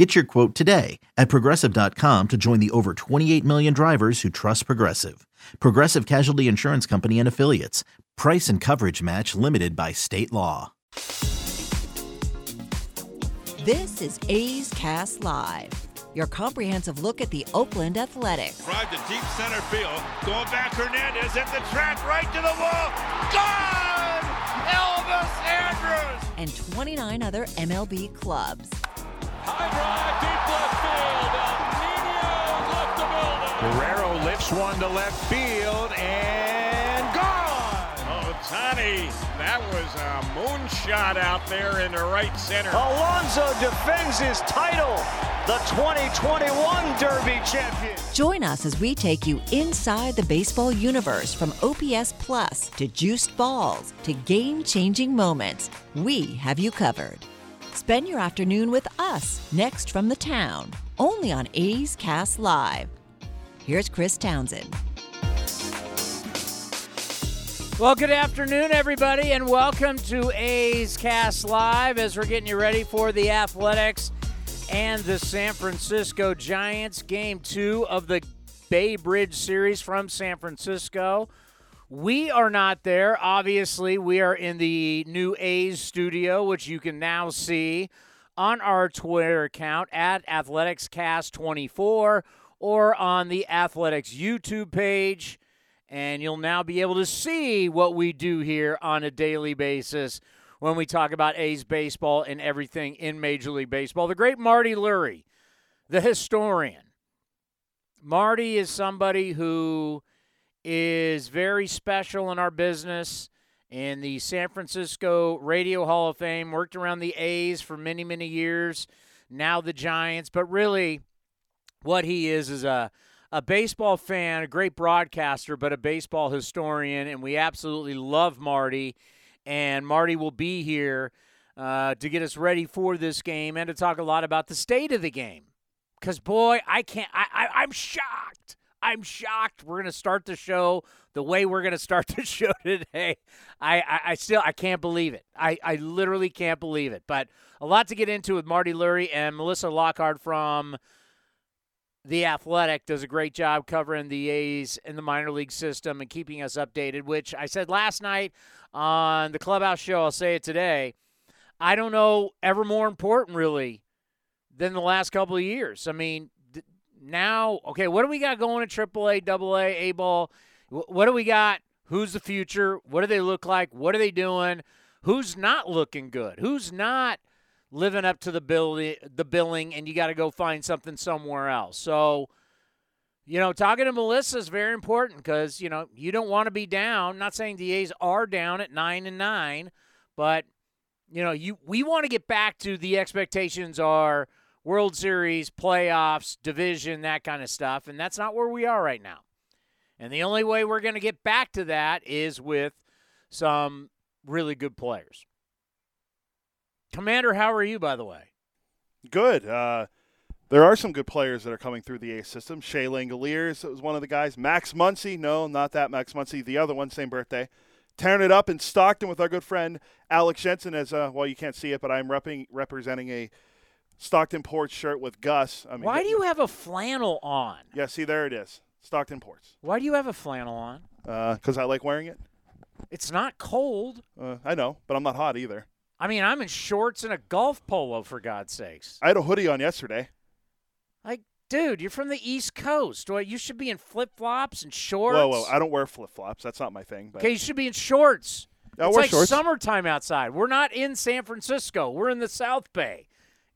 Get your quote today at progressive.com to join the over 28 million drivers who trust Progressive. Progressive Casualty Insurance Company and Affiliates. Price and coverage match limited by state law. This is A's Cast Live, your comprehensive look at the Oakland Athletics. Drive to deep center field. Going back, Hernandez at the track, right to the wall. Gone! Elvis Andrus! And 29 other MLB clubs. High drive, deep left field. El Nino left the building. Guerrero lifts one to left field and gone! Oh, Tani, that was a moonshot out there in the right center. Alonso defends his title, the 2021 Derby champion. Join us as we take you inside the baseball universe from OPS Plus to juiced balls to game changing moments. We have you covered. Spend your afternoon with us next from the town, only on A's Cast Live. Here's Chris Townsend. Well, good afternoon, everybody, and welcome to A's Cast Live as we're getting you ready for the Athletics and the San Francisco Giants. Game two of the Bay Bridge series from San Francisco. We are not there. Obviously, we are in the new A's studio, which you can now see on our Twitter account at AthleticsCast24 or on the Athletics YouTube page. And you'll now be able to see what we do here on a daily basis when we talk about A's baseball and everything in Major League Baseball. The great Marty Lurie, the historian. Marty is somebody who is very special in our business in the San Francisco Radio Hall of Fame, worked around the A's for many, many years, now the Giants. But really, what he is is a, a baseball fan, a great broadcaster, but a baseball historian. And we absolutely love Marty. And Marty will be here uh, to get us ready for this game and to talk a lot about the state of the game. Because, boy, I can't, I, I, I'm shocked. I'm shocked. We're gonna start the show the way we're gonna start the show today. I, I, I, still I can't believe it. I, I literally can't believe it. But a lot to get into with Marty Lurie and Melissa Lockard from the Athletic does a great job covering the A's in the minor league system and keeping us updated. Which I said last night on the clubhouse show. I'll say it today. I don't know ever more important really than the last couple of years. I mean, now, okay, what do we got going at AAA, AA, A ball? What do we got? Who's the future? What do they look like? What are they doing? Who's not looking good? Who's not living up to the the billing, and you got to go find something somewhere else? So, you know, talking to Melissa is very important because you know you don't want to be down. I'm not saying the A's are down at nine and nine, but you know, you we want to get back to the expectations are World Series, playoffs, division, that kind of stuff. And that's not where we are right now. And the only way we're going to get back to that is with some really good players. Commander, how are you, by the way? Good. Uh, there are some good players that are coming through the A system. Shea Langeliers was one of the guys. Max Muncy, no, not that Max Muncy. The other one, same birthday. Tearing it up in Stockton with our good friend Alex Jensen. As uh, well, you can't see it, but I'm repping, representing a Stockton Ports shirt with Gus. I mean, Why do you have a flannel on? Yeah, see, there it is. Stockton Ports. Why do you have a flannel on? Because uh, I like wearing it. It's not cold. Uh, I know, but I'm not hot either. I mean, I'm in shorts and a golf polo, for God's sakes. I had a hoodie on yesterday. Like, dude, you're from the East Coast. Well, you should be in flip flops and shorts. Whoa, whoa! I don't wear flip flops. That's not my thing. But. Okay, you should be in shorts. I it's like shorts. summertime outside. We're not in San Francisco. We're in the South Bay.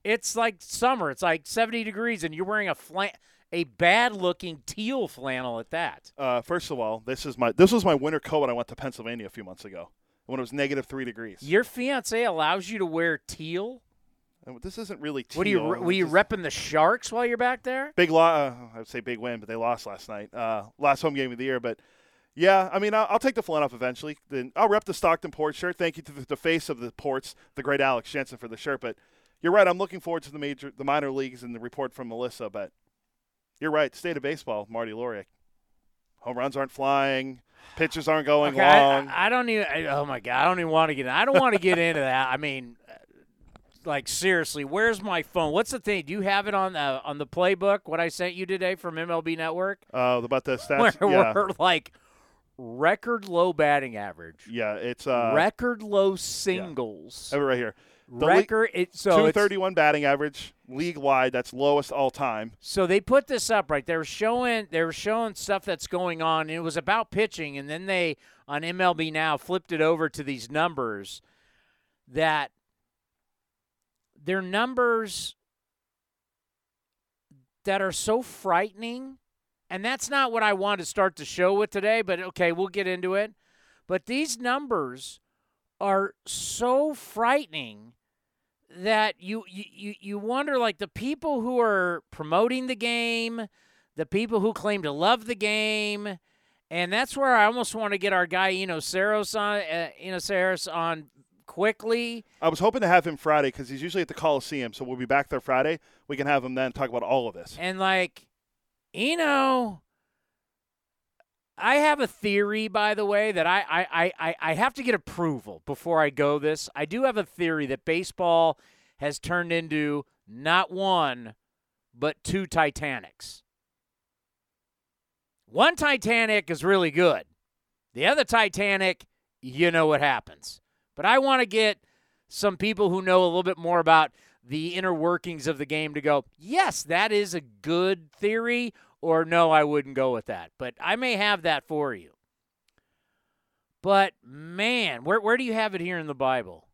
It's like summer. It's like 70 degrees, and you're wearing a flan- a bad-looking teal flannel at that. Uh, first of all, this is my this was my winter coat when I went to Pennsylvania a few months ago when it was negative three degrees. Your fiance allows you to wear teal. This isn't really teal. What are you? Were you This repping the Sharks while you're back there? Big lo- uh, I would say big win, but they lost last night. Uh, last home game of the year, but Yeah, I mean, I'll, I'll take the Flint off eventually. Then I'll rep the Stockton Port shirt. Thank you to the, the face of the Ports, the great Alex Jensen, for the shirt. But you're right. I'm looking forward to the major, the minor leagues, and the report from Melissa. But you're right. State of baseball, Marty Lurie. Home runs aren't flying. Pitches aren't going Okay, long. I, I don't even. I- Oh my god, I don't even want to get. I don't want to get into that. I mean, uh, like seriously, where's my phone? What's the thing? Do you have it on the on the playbook? What I sent you today from MLB Network, uh, about the stats. where yeah, we're like record low batting average, yeah. It's uh, record low singles, have it right here. The le- record. It, so it's 231 batting average, league wide. That's lowest all time. So they put this up right. They were showing they were showing stuff that's going on. It was about pitching, and then they on MLB now flipped it over to these numbers that they're numbers that are so frightening. And that's not what I want to start the show with today, but okay, we'll get into it. But these numbers are so frightening that you you you wonder like the people who are promoting the game, the people who claim to love the game, and that's where I almost want to get our guy Eno Sarris on uh, Eno Sarris on quickly. I was hoping to have him Friday because he's usually at the Coliseum, so we'll be back there Friday. We can have him then talk about all of this. And like, Eno, I have a theory, by the way, that I, I, I, I- have to get approval before I go this. I do have a theory that baseball has turned into not one, but two Titanics. One Titanic is really good. The other Titanic, you know what happens. But I want to get some people who know a little bit more about the inner workings of the game to go, yes, that is a good theory, or no, I wouldn't go with that. But I may have that for you. But man, where where do you have it here in the Bible?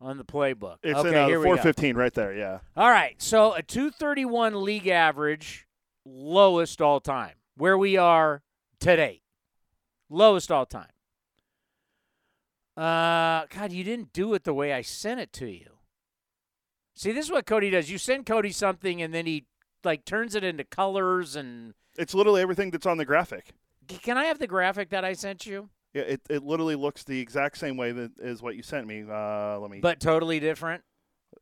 On the playbook. It's okay, in uh, here 415 right there. Yeah. All right, so a 231 league average, lowest all time. Where we are today, lowest all time. Uh, God, you didn't do it the way I sent it to you. See, this is what Cody does. You send Cody something, and then he like turns it into colors. And It's literally everything that's on the graphic. can I have the graphic that I sent you, Yeah, it, it literally looks the exact same way that is what you sent me. Uh, let me. but totally different?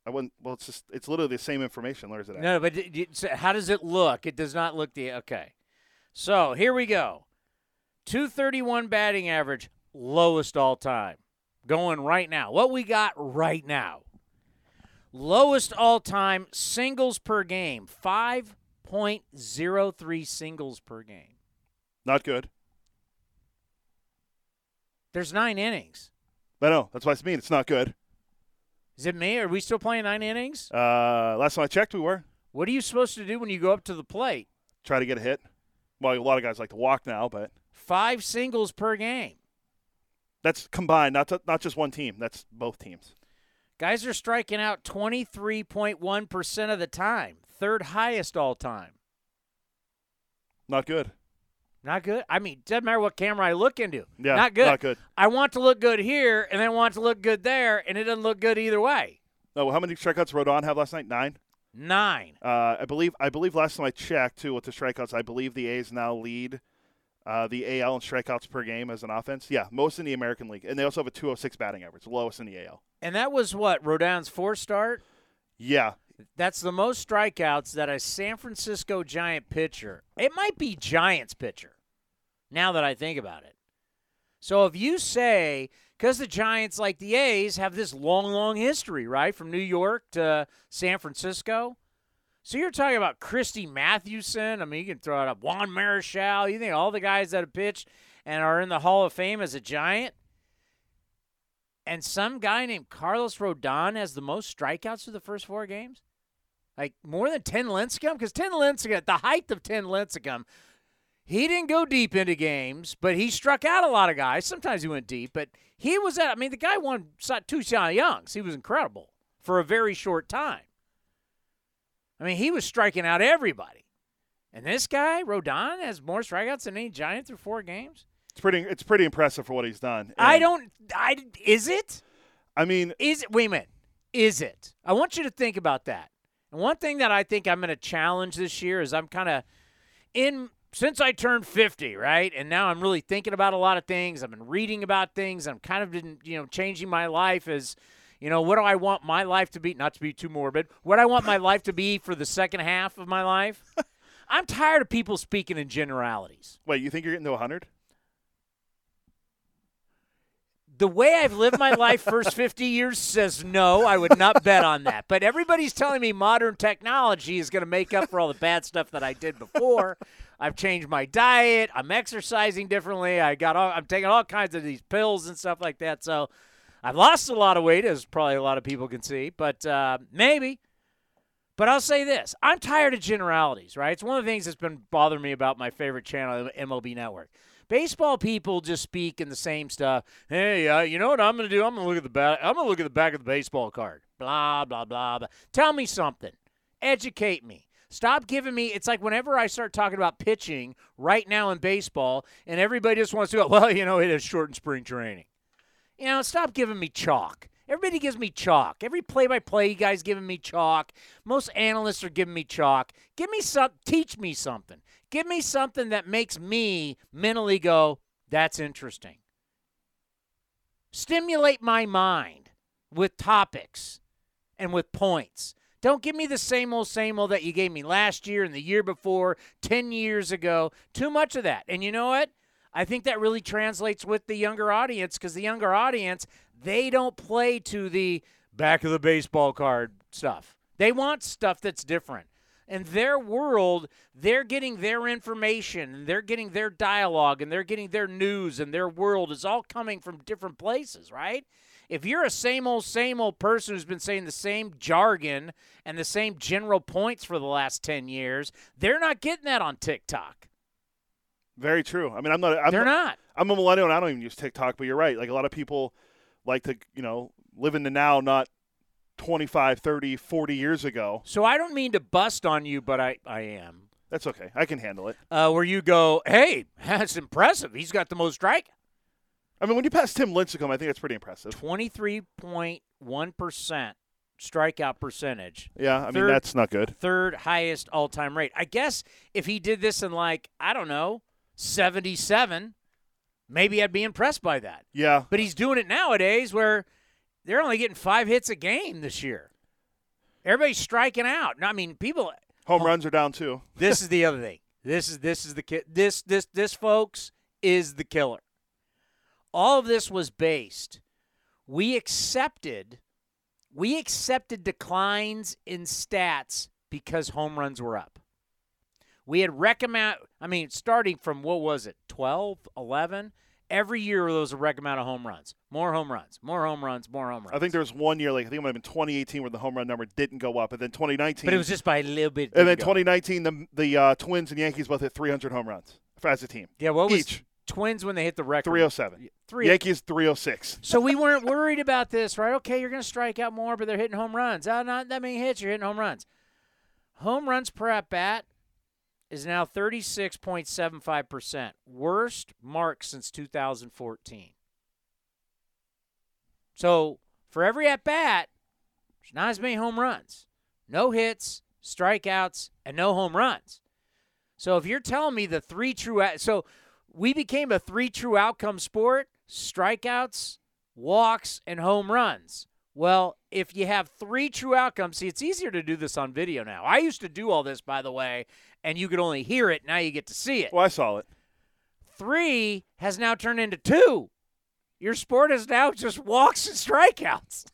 I wouldn't. Well, it's just it's literally the same information. Where's it at? No, but d- d- so how does it look? It does not look the okay. So here we go. 231 batting average, lowest all time. Going right now. What we got right now. Lowest all time singles per game, 5.03 singles per game. Not good. There's nine innings. I know. That's what I mean. It's not good. Is it me? Are we still playing nine innings? Uh, last time I checked, we were What are you supposed to do when you go up to the plate? try to get a hit. Well, a lot of guys like to walk now, but Five singles per game. that's combined, not to, not just one team. That's both teams. Guys are striking out 23.1% of the time, third highest all time. Not good. Not good. I mean, doesn't matter what camera I look into. Yeah, not good. not good. I want to look good here, and then want to look good there, and it doesn't look good either way. No, how many strikeouts Rodon have last night? Nine. Nine. Uh, I believe. I believe last time I checked too with the strikeouts, I believe the A's now lead uh, the AL in strikeouts per game as an offense. Yeah, most in the American League, and they also have a 206 batting average, lowest in the AL. And that was what Rodon's four start. Yeah, That's the most strikeouts that a San Francisco Giant pitcher. It might be Giants pitcher. Now that I think about it. So if you say because the Giants, like the A's, have this long, long history, right, from New York to San Francisco. So you're talking about Christy Mathewson. I mean, you can throw it up Juan Marichal. You think all the guys that have pitched and are in the Hall of Fame as a Giant. And some guy named Carlos Rodon has the most strikeouts through the first four games? Like more than Tim Lincecum? Because Tim Lincecum, at the height of Tim Lincecum, he didn't go deep into games, but he struck out a lot of guys. Sometimes he went deep, but he was at, I mean, the guy won two Cy Youngs. He was incredible for a very short time. I mean, he was striking out everybody. And this guy, Rodon, has more strikeouts than any Giant through four games? It's pretty. It's pretty impressive for what he's done. I don't, I, is it? I mean, Is it? Wait a minute. Is it? I want you to think about that. And one thing that I think I'm going to challenge this year is I'm kind of in since I turned 50, right? And now I'm really thinking about a lot of things. I've been reading about things. I'm kind of been, you know, changing my life as, you know, what do I want my life to be? Not to be too morbid. What I want my life to be for the second half of my life. I'm tired of people speaking in generalities. Wait, you think you're getting to 100? The way I've lived my life first 50 years says no, I would not bet on that. But everybody's telling me modern technology is going to make up for all the bad stuff that I did before. I've changed my diet, I'm exercising differently. I got all, I'm taking all kinds of these pills and stuff like that. So I've lost a lot of weight as probably a lot of people can see, but uh, maybe but I'll say this I'm tired of generalities, right? It's one of the things that's been bothering me about my favorite channel, MLB Network. Baseball people just speak in the same stuff. Hey, uh, you know what I'm going to do? I'm going to look at the back. I'm going to look at the back of the baseball card. Blah blah blah blah. Tell me something. Educate me. Stop giving me. It's like whenever I start talking about pitching right now in baseball, and everybody just wants to go. Well, you know, it is short in spring training. You know, stop giving me chalk. Everybody gives me chalk. Every play-by-play you guy's giving me chalk. Most analysts are giving me chalk. Give me some. Teach me something. Give me something that makes me mentally go, that's interesting. Stimulate my mind with topics and with points. Don't give me the same old, same old that you gave me last year and the year before, 10 years ago. Too much of that. And you know what? I think that really translates with the younger audience because the younger audience, they don't play to the back of the baseball card stuff. They want stuff that's different in their world, they're getting their information and they're getting their dialogue and they're getting their news and their world is all coming from different places, right? If you're a same old, same old person who's been saying the same jargon and the same general points for the last 10 years, they're not getting that on TikTok. Very true. I mean, I'm not. I'm they're not. I'm a millennial and I don't even use TikTok, but you're right. Like a lot of people like to, you know, live in the now, not 25, 30, 40 years ago. So I don't mean to bust on you, but I, I am. That's okay. I can handle it. Uh, where you go, hey, that's impressive. He's got the most strike. I mean, when you pass Tim Lincecum, I think that's pretty impressive. 23.1% strikeout percentage. Yeah, I mean, that's not good. Third highest all time rate. I guess if he did this in, like, I don't know, 77, maybe I'd be impressed by that. Yeah. But he's doing it nowadays where – they're only getting five hits a game this year. Everybody's striking out. I mean, people home runs are down too. this is the other thing. This is this is the ki- this this this folks is the killer. All of this was based. We accepted we accepted declines in stats because home runs were up. We had recommend I mean starting from what was it? 12, 11 Every year there was a record amount of home runs. More home runs, more home runs, more home runs. I think there was one year, like I think it might have been 2018, where the home run number didn't go up, and then 2019. But it was just by a little bit. And then 2019, the the uh, Twins and Yankees both hit 300 home runs as a team. Yeah, what was each? Twins when they hit the record? 307. Three. Yankees 306. So we weren't worried about this, right? Okay, you're going to strike out more, but they're hitting home runs. Oh, not that many hits. You're hitting home runs. Home runs per at bat is now 36.75%, worst mark since 2014. So for every at bat, there's not as many home runs, no hits, strikeouts, and no home runs. So if you're telling me the three true, so we became a three true outcome sport: strikeouts, walks, and home runs. Well, if you have three true outcomes, see, it's easier to do this on video now. I used to do all this, by the way, and you could only hear it. Now you get to see it. Well, I saw it. Three has now turned into two. Your sport is now just walks and strikeouts.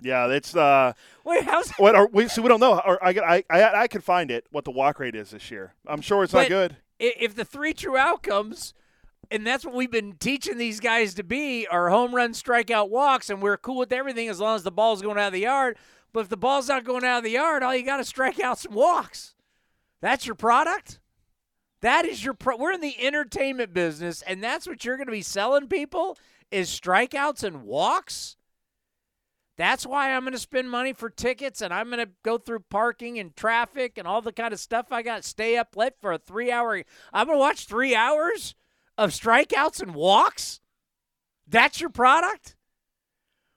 Yeah, it's uh. Wait, how's what? Are, we see, we don't know. Or I, I, I, I could find it. What the walk rate is this year? I'm sure it's not good. If the three true outcomes and that's what we've been teaching these guys to be are home run strikeout walks and we're cool with everything as long as the ball's going out of the yard but if the ball's not going out of the yard all you got to strike out some walks that's your product that is your pro- we're in the entertainment business and that's what you're going to be selling people is strikeouts and walks that's why I'm going to spend money for tickets and I'm going to go through parking and traffic and all the kind of stuff I got. Stay up late for a three hour. I'm going to watch three hours of strikeouts and walks? That's your product?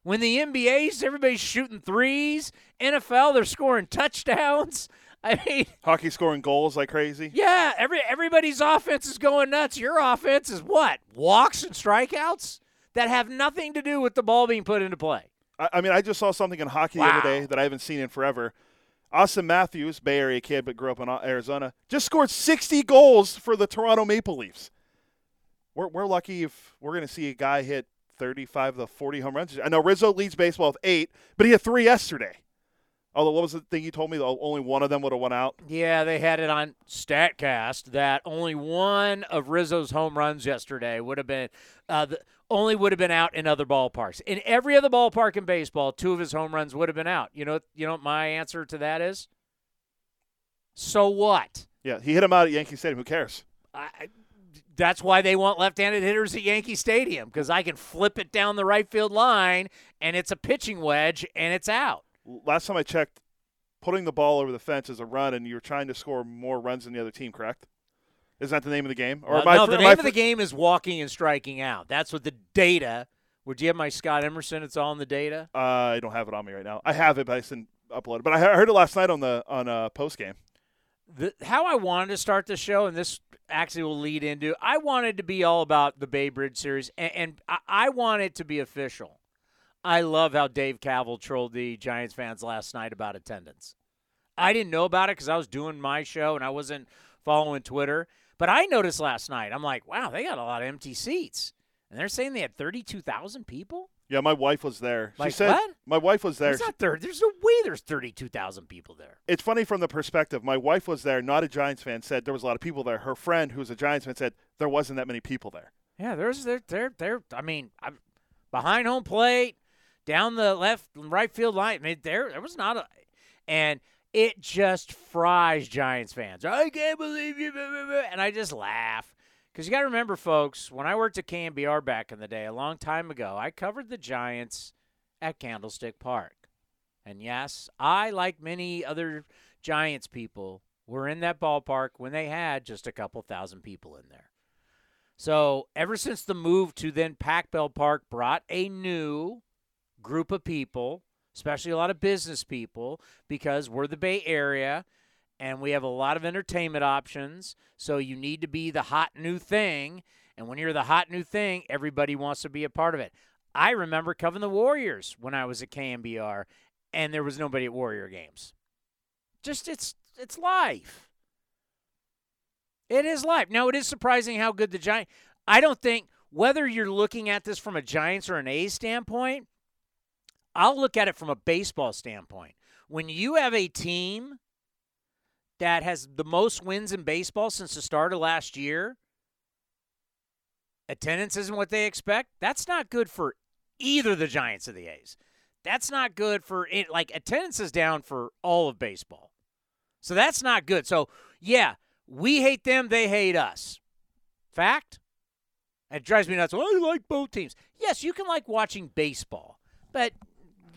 When the NBA's everybody's shooting threes, NFL they're scoring touchdowns. I mean, Hockey scoring goals like crazy. yeah, every everybody's offense is going nuts. Your offense is what? Walks and strikeouts that have nothing to do with the ball being put into play. I, I mean, I just saw something in hockey the other day that I haven't seen in forever. Auston Matthews, Bay Area kid but grew up in Arizona, just scored 60 goals for the Toronto Maple Leafs. We're, we're lucky if we're going to see a guy hit 35 to 40 home runs. I know Rizzo leads baseball with eight, but he had three yesterday. Although, what was the thing you told me? Only one of them would have went out. Yeah, they had it on Statcast that only one of Rizzo's home runs yesterday would have been uh, the, only would have been out in other ballparks. In every other ballpark in baseball, two of his home runs would have been out. You know, you know what my answer to that is? So what? Yeah, he hit him out at Yankee Stadium. Who cares? I, that's why they want left-handed hitters at Yankee Stadium because I can flip it down the right field line and it's a pitching wedge and it's out. Last time I checked, putting the ball over the fence is a run, and you're trying to score more runs than the other team, correct? Is that the name of the game? Or am I no, the name of the game is walking and striking out. That's what the data. Would you have my Scott Emerson? It's all in the data. Uh, I don't have it on me right now. I have it, but I didn't upload it. But I heard it last night on the on uh, post game. The, how I wanted to start the show, and this actually will lead into. I wanted to be all about the Bay Bridge series, and, and I, I want it to be official. I love how Dave Kaval trolled the Giants fans last night about attendance. I didn't know about it because I was doing my show and I wasn't following Twitter. But I noticed last night. I'm like, wow, they got a lot of empty seats, and they're saying they had 32,000 people. Yeah, my wife was there. Like she said what? my wife was there. There's not there. There's no way there's 32,000 people there. It's funny from the perspective. My wife was there, not a Giants fan. Said there was a lot of people there. Her friend, who's a Giants fan, said there wasn't that many people there. Yeah, there's there there there. I mean, I'm behind home plate, down the left right field line. I mean, there there was not a, and it just fries Giants fans. I can't believe you, blah, blah, blah," and I just laugh because you got to remember, folks. When I worked at KNBR back in the day, a long time ago, I covered the Giants at Candlestick Park, and yes, I, like many other Giants people, were in that ballpark when they had just a couple thousand people in there. So ever since the move to then Pac Bell Park brought a new group of people, especially a lot of business people, because we're the Bay Area and we have a lot of entertainment options. So you need to be the hot new thing. And when you're the hot new thing, everybody wants to be a part of it. I remember covering the Warriors when I was at KNBR, and there was nobody at Warrior games. Just it's it's life. It is life. Now it is surprising how good the Giants. I don't think whether you're looking at this from a Giants or an A's standpoint, I'll look at it from a baseball standpoint. When you have a team that has the most wins in baseball since the start of last year, attendance isn't what they expect. That's not good for either the Giants or the A's. That's not good for it. Like attendance is down for all of baseball. So that's not good. So, yeah, we hate them, they hate us. Fact? It drives me nuts. Well, I like both teams. Yes, you can like watching baseball, but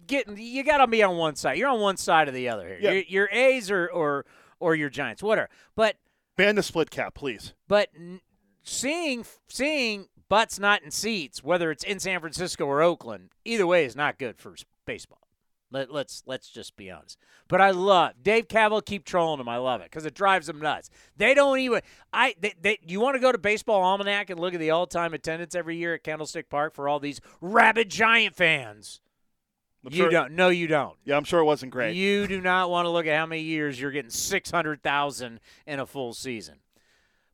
getting you got to be on one side. You're on one side or the other here. Your, your A's or, or or your Giants, whatever. But Ban the split cap, please. but seeing seeing butts not in seats, whether it's in San Francisco or Oakland, either way is not good for baseball. Let, let's let's just be honest. But I love Dave Kaval. Keep trolling him. I love it because it drives them nuts. They don't even. I. They, they, you want to go to Baseball Almanac and look at the all-time attendance every year at Candlestick Park for all these rabid Giant fans. I'm you sure- don't. No, you don't. Yeah, I'm sure it wasn't great. You do not want to look at how many years you're getting 600,000 in a full season.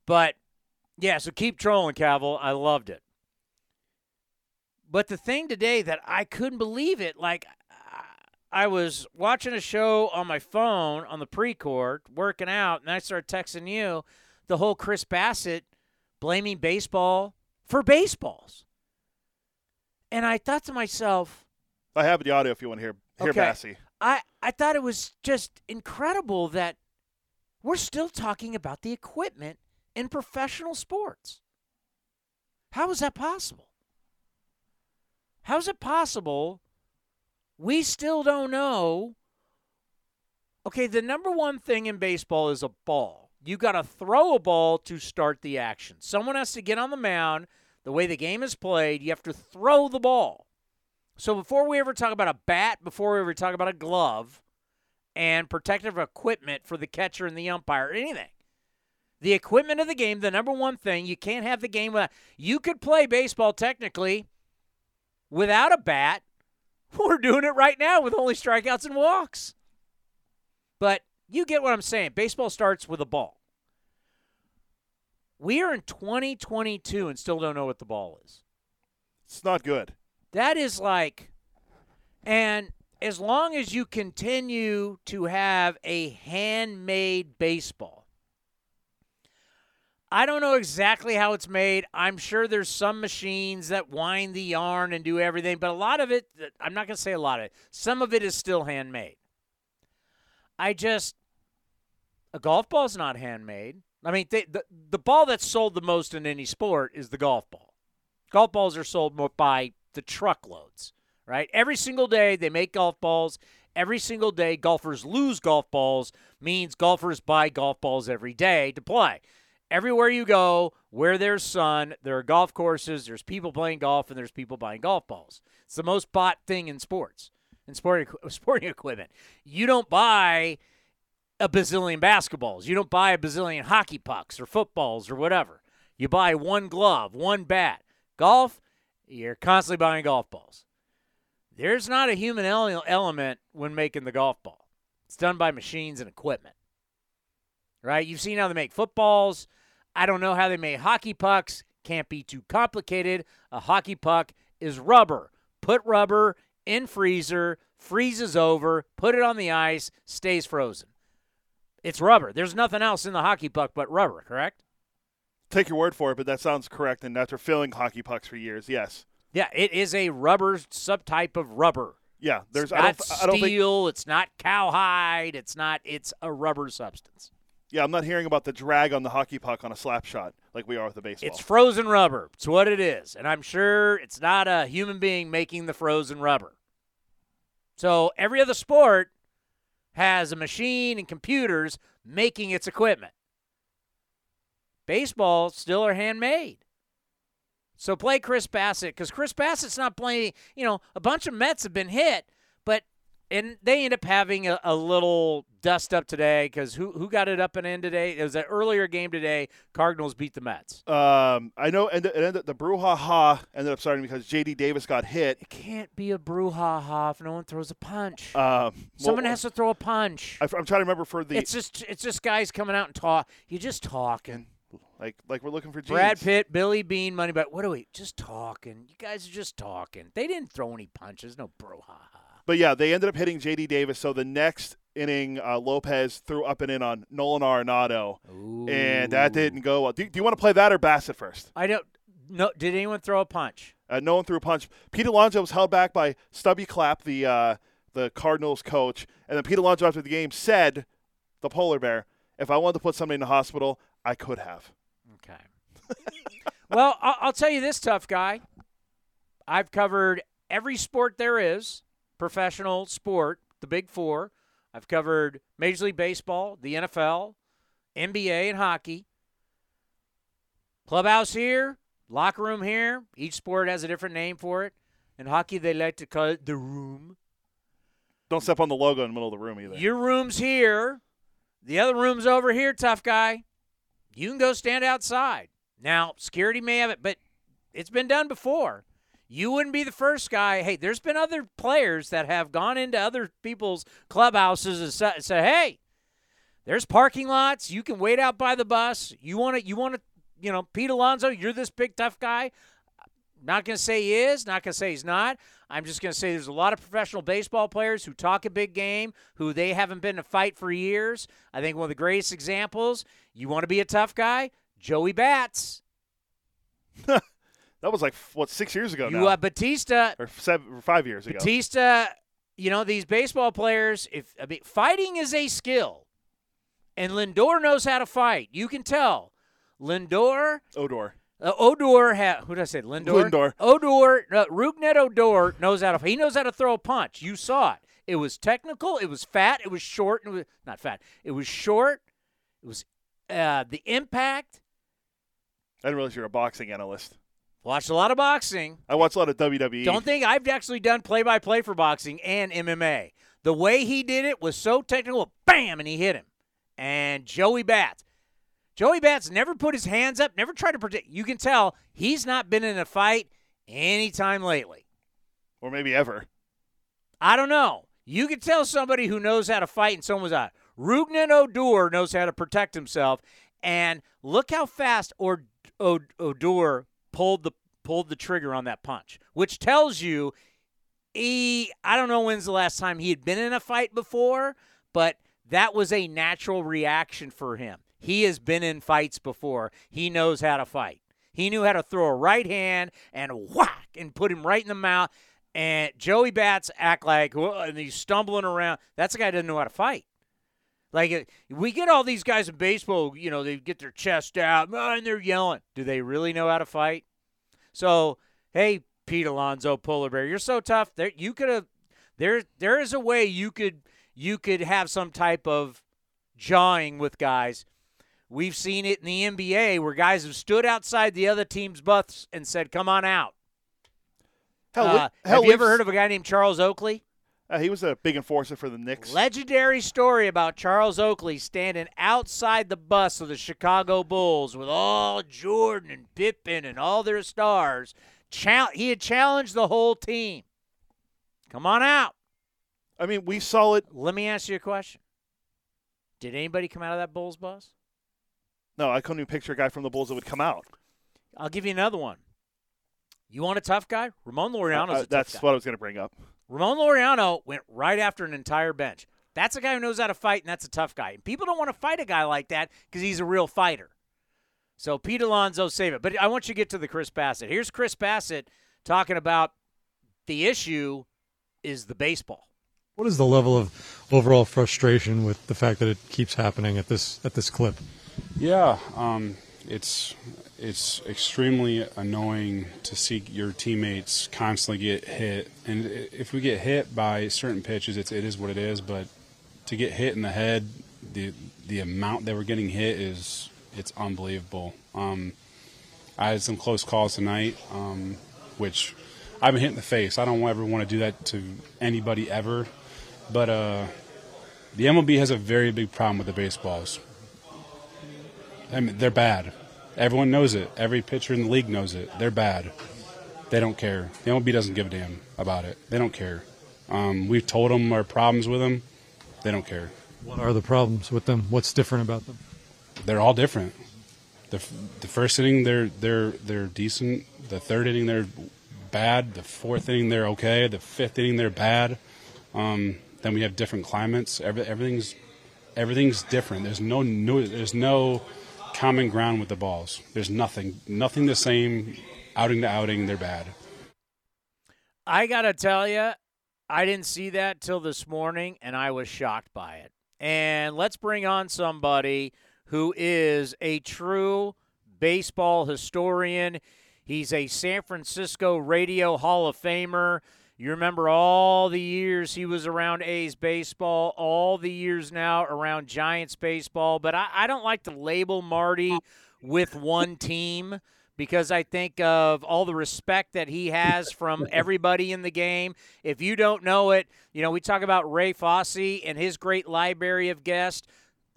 But yeah, so keep trolling, Kaval. I loved it. But the thing today that I couldn't believe it, like I was watching a show on my phone on the pre-court, working out, and I started texting you the whole Chris Bassitt blaming baseball for baseballs. And I thought to myself, I have the audio if you want to hear hear Okay. Bassitt. I, I thought it was just incredible that we're still talking about the equipment in professional sports. How is that possible? How is it possible we still don't know? Okay, the number one thing in baseball is a ball. You got to throw a ball to start the action. Someone has to get on the mound. The way the game is played, you have to throw the ball. So before we ever talk about a bat, before we ever talk about a glove, and protective equipment for the catcher and the umpire, anything. The equipment of the game, the number one thing, you can't have the game without. You could play baseball technically without a bat. We're doing it right now with only strikeouts and walks. But you get what I'm saying. Baseball starts with a ball. We are in 2022 and still don't know what the ball is. It's not good. That is like, and as long as you continue to have a handmade baseball, I don't know exactly how it's made. I'm sure there's some machines that wind the yarn and do everything, but a lot of it, I'm not going to say a lot of it, some of it is still handmade. I just, a golf ball is not handmade. I mean, they, the, the ball that's sold the most in any sport is the golf ball. Golf balls are sold more by the truckloads, right? Every single day they make golf balls. Every single day golfers lose golf balls means golfers buy golf balls every day to play. Everywhere you go, where there's sun, there are golf courses, there's people playing golf, and there's people buying golf balls. It's the most bought thing in sports, in sporting, sporting equipment. You don't buy a bazillion basketballs. You don't buy a bazillion hockey pucks or footballs or whatever. You buy one glove, one bat. Golf, you're constantly buying golf balls. There's not a human element when making the golf ball. It's done by machines and equipment. Right? You've seen how they make footballs. I don't know how they make hockey pucks. Can't be too complicated. A hockey puck is rubber. Put rubber in freezer, freezes over, put it on the ice, stays frozen. It's rubber. There's nothing else in the hockey puck but rubber, correct? Take your word for it, but that sounds correct. And after filling hockey pucks for years, yes. Yeah, it is a rubber subtype of rubber. Yeah, there's it's not I don't, steel. I don't think, it's not cowhide. It's not. It's a rubber substance. Yeah, I'm not hearing about the drag on the hockey puck on a slap shot like we are with the baseball. It's frozen rubber. It's what it is, and I'm sure it's not a human being making the frozen rubber. So every other sport has a machine and computers making its equipment. Baseball still are handmade. So play Chris Bassitt because Chris Bassitt's not playing. You know, a bunch of Mets have been hit, but and they end up having a, a little dust up today because who who got it up and in today? It was an earlier game today. Cardinals beat the Mets. Um, I know, and it ended, the brouhaha ended up starting because J.D. Davis got hit. It can't be a brouhaha if no one throws a punch. Um, Someone well, has to throw a punch. I, am trying to remember for the. it's just it's just guys coming out and talk. You're just talking. Like like we're looking for. Brad Pitt, Billy Beane, money, but what are we? Just talking. You guys are just talking. They didn't throw any punches. No brouhaha. But yeah, they ended up hitting J.D. Davis. So the next inning, uh, Lopez threw up and in on Nolan Arenado, and that didn't go well. Do, do you want to play that or Bassitt first? I don't. No, did anyone throw a punch? Uh, no one threw a punch. Pete Alonso was held back by Stubby Clapp, the uh, the Cardinals coach, and then Pete Alonso after the game said, "The polar bear, if I wanted to put somebody in the hospital, I could have." Okay. well, I'll, I'll tell you this, tough guy. I've covered every sport there is, professional sport, the Big Four. I've covered Major League Baseball, the NFL, NBA, and hockey. Clubhouse here, locker room here. Each sport has a different name for it. In hockey, they like to call it the room. Don't step on the logo in the middle of the room either. Your room's here. The other room's over here, tough guy. You can go stand outside. Now, security may have it, but it's been done before. You wouldn't be the first guy. Hey, there's been other players that have gone into other people's clubhouses and said, "Hey, there's parking lots. You can wait out by the bus. You want to, you want to, you know, Pete Alonso, you're this big tough guy. Not going to say he is. Not going to say he's not. I'm just going to say there's a lot of professional baseball players who talk a big game, who they haven't been in a fight for years. I think one of the greatest examples. You want to be a tough guy? Joey Bats. that was like what six years ago You now, uh, Bautista. or seven, or five years ago. Bautista, you know, these baseball players, if I mean, fighting is a skill. And Lindor knows how to fight. You can tell. Lindor, Odor. Uh, Odor, ha- who did I say? Lindor? Lindor. Odor, no, Rougned Odor knows how to, he knows how to throw a punch. You saw it. It was technical. It was fat. It was short. It was, not fat. It was short. It was uh, the impact. I didn't realize you're a boxing analyst. Watched a lot of boxing. I watch a lot of. WWE. Don't think I've actually done play by play for boxing and MMA. The way he did it was so technical. Bam, and he hit him. And Joey Bats. Joey Bats never put his hands up, never tried to protect. You can tell he's not been in a fight anytime lately. Or maybe ever. I don't know. You can tell somebody who knows how to fight and someone's out. Rougned Odor knows how to protect himself. And look how fast or Odor pulled the pulled the trigger on that punch, which tells you he I don't know when's the last time he had been in a fight before, but that was a natural reaction for him. He has been in fights before. He knows how to fight. He knew how to throw a right hand and whack and put him right in the mouth. And Joey Bats act like and he's stumbling around. That's a guy that doesn't know how to fight. Like uh, we get all these guys in baseball, you know, they get their chest out and they're yelling. Do they really know how to fight? So, hey, Pete Alonso, Polar Bear, you're so tough. There, you could have. There, there is a way you could you could have some type of jawing with guys. We've seen it in the NBA where guys have stood outside the other team's butts and said, "Come on out." Hell, uh, hell, have you ever heard of a guy named Charles Oakley? Uh, he was a big enforcer for the Knicks. Legendary story about Charles Oakley standing outside the bus of the Chicago Bulls with all Jordan and Pippen and all their stars. he had challenged the whole team. Come on out. I mean, we saw it. Let me ask you a question. Did anybody come out of that Bulls bus? No, I couldn't even picture a guy from the Bulls that would come out. I'll give you another one. You want a tough guy? Ramon Laureano. Uh, uh, that's what I was going to bring up. Ramon Laureano went right after an entire bench. That's a guy who knows how to fight, and that's a tough guy. And people don't want to fight a guy like that because he's a real fighter. So Pete Alonso, save it. But I want you to get to the Chris Bassitt. Here's Chris Bassitt talking about the issue is the baseball. What is the level of overall frustration with the fact that it keeps happening at this at this clip? Yeah, um, it's it's extremely annoying to see your teammates constantly get hit. And if we get hit by certain pitches, it's, it is what it is. But to get hit in the head, the the amount that we're getting hit is it's unbelievable. Um, I had some close calls tonight, um, which I've been hit in the face. I don't ever want to do that to anybody ever. But uh, the MLB has a very big problem with the baseballs. I mean, they're bad. Everyone knows it. Every pitcher in the league knows it. They're bad. They don't care. The MLB doesn't give a damn about it. They don't care. Um, we've told them our problems with them. They don't care. What are the problems with them? What's different about them? They're all different. The, the first inning they're they're they're decent. The third inning they're bad. The fourth inning they're okay. The fifth inning they're bad. Um, then we have different climates. Every, everything's everything's different. There's no new. There's no common ground with the balls. There's nothing, nothing the same. Outing to outing, they're bad. I gotta tell you, I didn't see that till this morning, and I was shocked by it. And let's bring on somebody who is a true baseball historian. He's a San Francisco Radio Hall of Famer. You remember all the years he was around A's baseball, all the years now around Giants baseball. But I, I don't like to label Marty with one team because I think of all the respect that he has from everybody in the game. If you don't know it, you know, we talk about Ray Fosse and his great library of guests.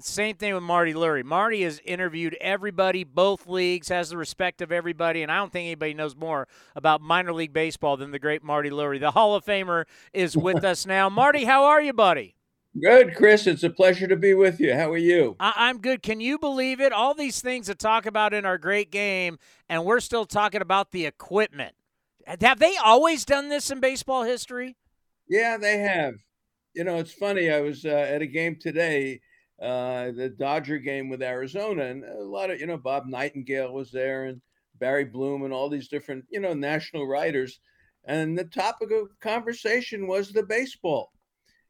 Same thing with Marty Lurie. Marty has interviewed everybody, both leagues, has the respect of everybody, and I don't think anybody knows more about minor league baseball than the great Marty Lurie. The Hall of Famer is with us now. Marty, how are you, buddy? Good, Chris. It's a pleasure to be with you. How are you? I- am good. Can you believe it? All these things to talk about in our great game, and we're still talking about the equipment. Have they always done this in baseball history? Yeah, they have. You know, it's funny. I was uh, at a game today uh, the Dodger game with Arizona, and a lot of you know Bob Nightingale was there, and Barry Bloom, and all these different you know national writers, and the topic of conversation was the baseball,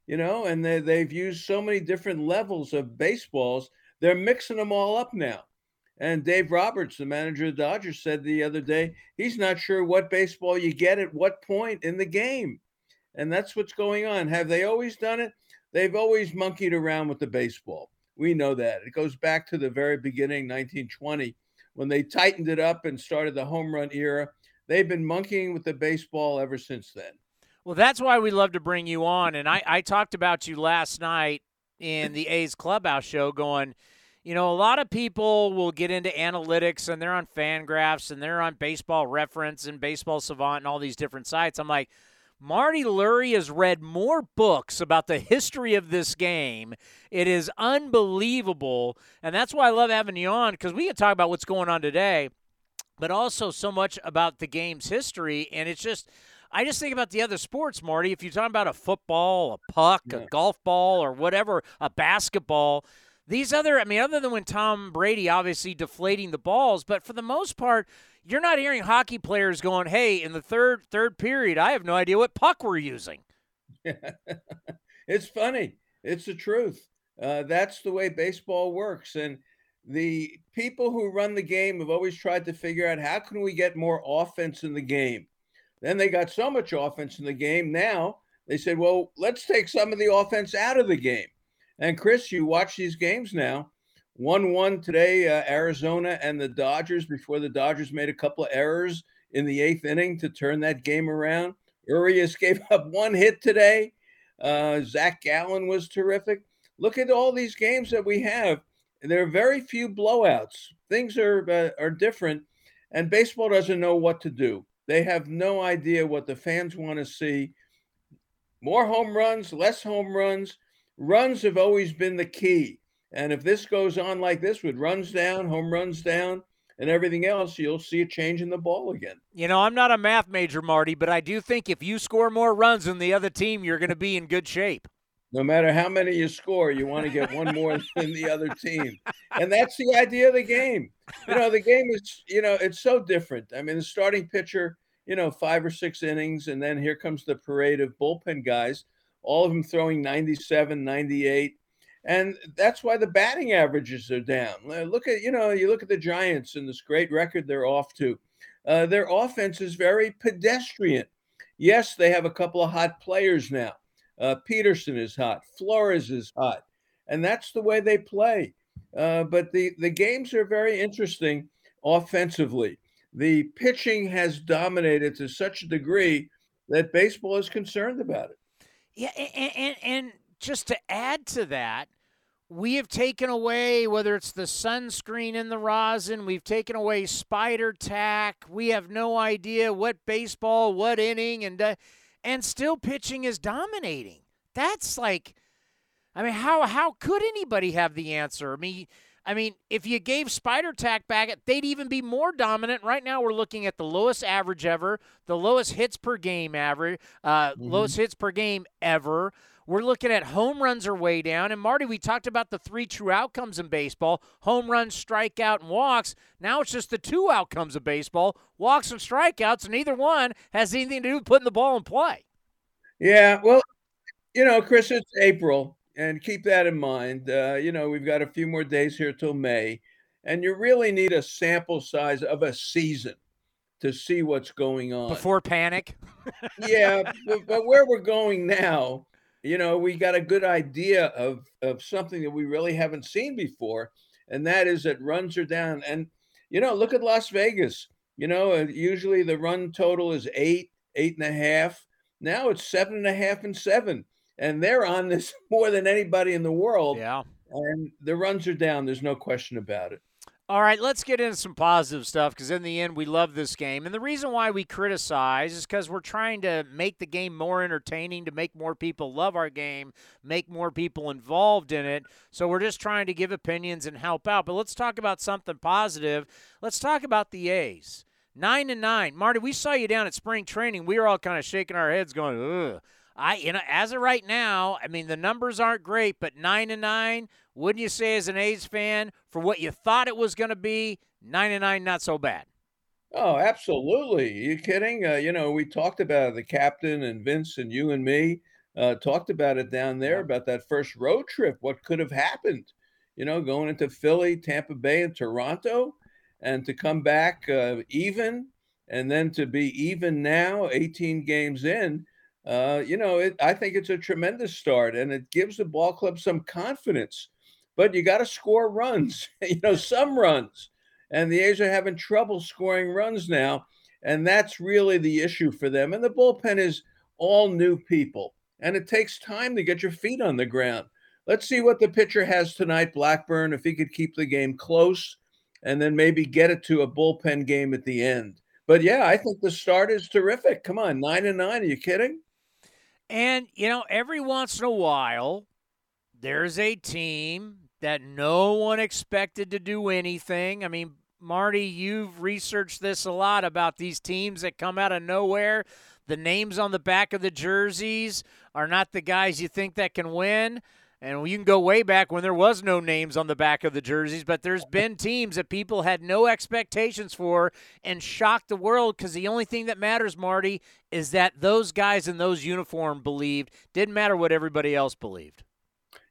you know, and they, they've used so many different levels of baseballs, they're mixing them all up now. And Dave Roberts, the manager of the Dodgers, said the other day he's not sure what baseball you get at what point in the game. And that's what's going on. Have they always done it? They've always monkeyed around with the baseball. We know that. It goes back to the very beginning, 1920, when they tightened it up and started the home run era. They've been monkeying with the baseball ever since then. Well, that's why we love to bring you on. And I, I talked about you last night in the A's Clubhouse show going, you know, a lot of people will get into analytics and they're on Fangraphs and they're on Baseball Reference and Baseball Savant and all these different sites. I'm like, Marty Lurie has read more books about the history of this game. It is unbelievable. And that's why I love having you on because we can talk about what's going on today, but also so much about the game's history. And it's just, I just think about the other sports, Marty. If you're talking about a football, a puck, yeah. a golf ball, or whatever, a basketball, these other, I mean, other than when Tom Brady obviously deflating the balls, but for the most part, you're not hearing hockey players going, "Hey, in the third third period, I have no idea what puck we're using." it's funny. It's the truth. Uh, that's the way baseball works, and the people who run the game have always tried to figure out how can we get more offense in the game. Then they got so much offense in the game. Now they said, "Well, let's take some of the offense out of the game." And Chris, you watch these games now. 1 1 today, uh, Arizona and the Dodgers, before the Dodgers made a couple of errors in the eighth inning to turn that game around. Urias gave up one hit today. Uh, Zach Gallen was terrific. Look at all these games that we have. There are very few blowouts. Things are uh, are different, and baseball doesn't know what to do. They have no idea what the fans want to see. More home runs, less home runs. Runs have always been the key. And if this goes on like this with runs down, home runs down, and everything else, you'll see a change in the ball again. You know, I'm not a math major, Marty, but I do think if you score more runs than the other team, you're going to be in good shape. No matter how many you score, you want to get one more than the other team. And that's the idea of the game. You know, the game is, you know, it's so different. I mean, the starting pitcher, you know, five or six innings, and then here comes the parade of bullpen guys, all of them throwing 97, 98 and that's why the batting averages are down. Look at you know you look at the Giants and this great record they're off to. Uh, their offense is very pedestrian. Yes, they have a couple of hot players now. Uh, Pederson is hot. Flores is hot, and that's the way they play. Uh, but the the games are very interesting offensively. The pitching has dominated to such a degree that baseball is concerned about it. Yeah, and, and, and just to add to that, we have taken away whether it's the sunscreen in the rosin, we've taken away spider tack. We have no idea what baseball, what inning, and uh, and still pitching is dominating. That's like, I mean, how how could anybody have the answer? I mean. I mean, if you gave Spider Tack back, they'd even be more dominant. Right now, we're looking at the lowest average ever, the lowest hits per game average, uh, mm-hmm. lowest hits per game ever. We're looking at home runs are way down. And Marty, we talked about the three true outcomes in baseball home runs, strikeout, and walks. Now it's just the two outcomes of baseball walks and strikeouts, and neither one has anything to do with putting the ball in play. Yeah, well, you know, Chris, it's April, and keep that in mind. Uh, you know, we've got a few more days here till May, and you really need a sample size of a season to see what's going on before panic. yeah, but, but, where we're going now, you know, we got a good idea of of something that we really haven't seen before, and that is that runs are down. And you know, look at Las Vegas. You know, usually the run total is eight, eight and a half. Now it's seven and a half and seven, and they're on this more than anybody in the world. Yeah, and the runs are down. There's no question about it. All right, let's get into some positive stuff because in the end, we love this game. And the reason why we criticize is because we're trying to make the game more entertaining, to make more people love our game, make more people involved in it. So we're just trying to give opinions and help out. But let's talk about something positive. Let's talk about the A's. Nine and nine. Marty, we saw you down at spring training. We were all kind of shaking our heads, going, ugh. I, you know, as of right now, I mean, the numbers aren't great, but nine and nine, wouldn't you say, as an A's fan, for what you thought it was going to be, nine and nine, not so bad? Oh, absolutely. Are you kidding? Uh, you know, we talked about the captain and Vince and you and me uh, talked about it down there about that first road trip. What could have happened? You know, going into Philly, Tampa Bay, and Toronto, and to come back uh, even, and then to be even now, 18 games in uh, you know, it, I think it's a tremendous start and it gives the ball club some confidence. But you got to score runs, you know, some runs. And the A's are having trouble scoring runs now. And that's really the issue for them. And the bullpen is all new people, and it takes time to get your feet on the ground. Let's see what the pitcher has tonight, Blackburn, if he could keep the game close and then maybe get it to a bullpen game at the end. But yeah, I think the start is terrific. Come on, nine and nine. Are you kidding? And, you know, every once in a while, there's a team that no one expected to do anything. I mean, Marty, you've researched this a lot about these teams that come out of nowhere. The names on the back of the jerseys are not the guys you think that can win. And you can go way back when there was no names on the back of the jerseys, but there's been teams that people had no expectations for and shocked the world because the only thing that matters, Marty, is that those guys in those uniforms believed. Didn't matter what everybody else believed.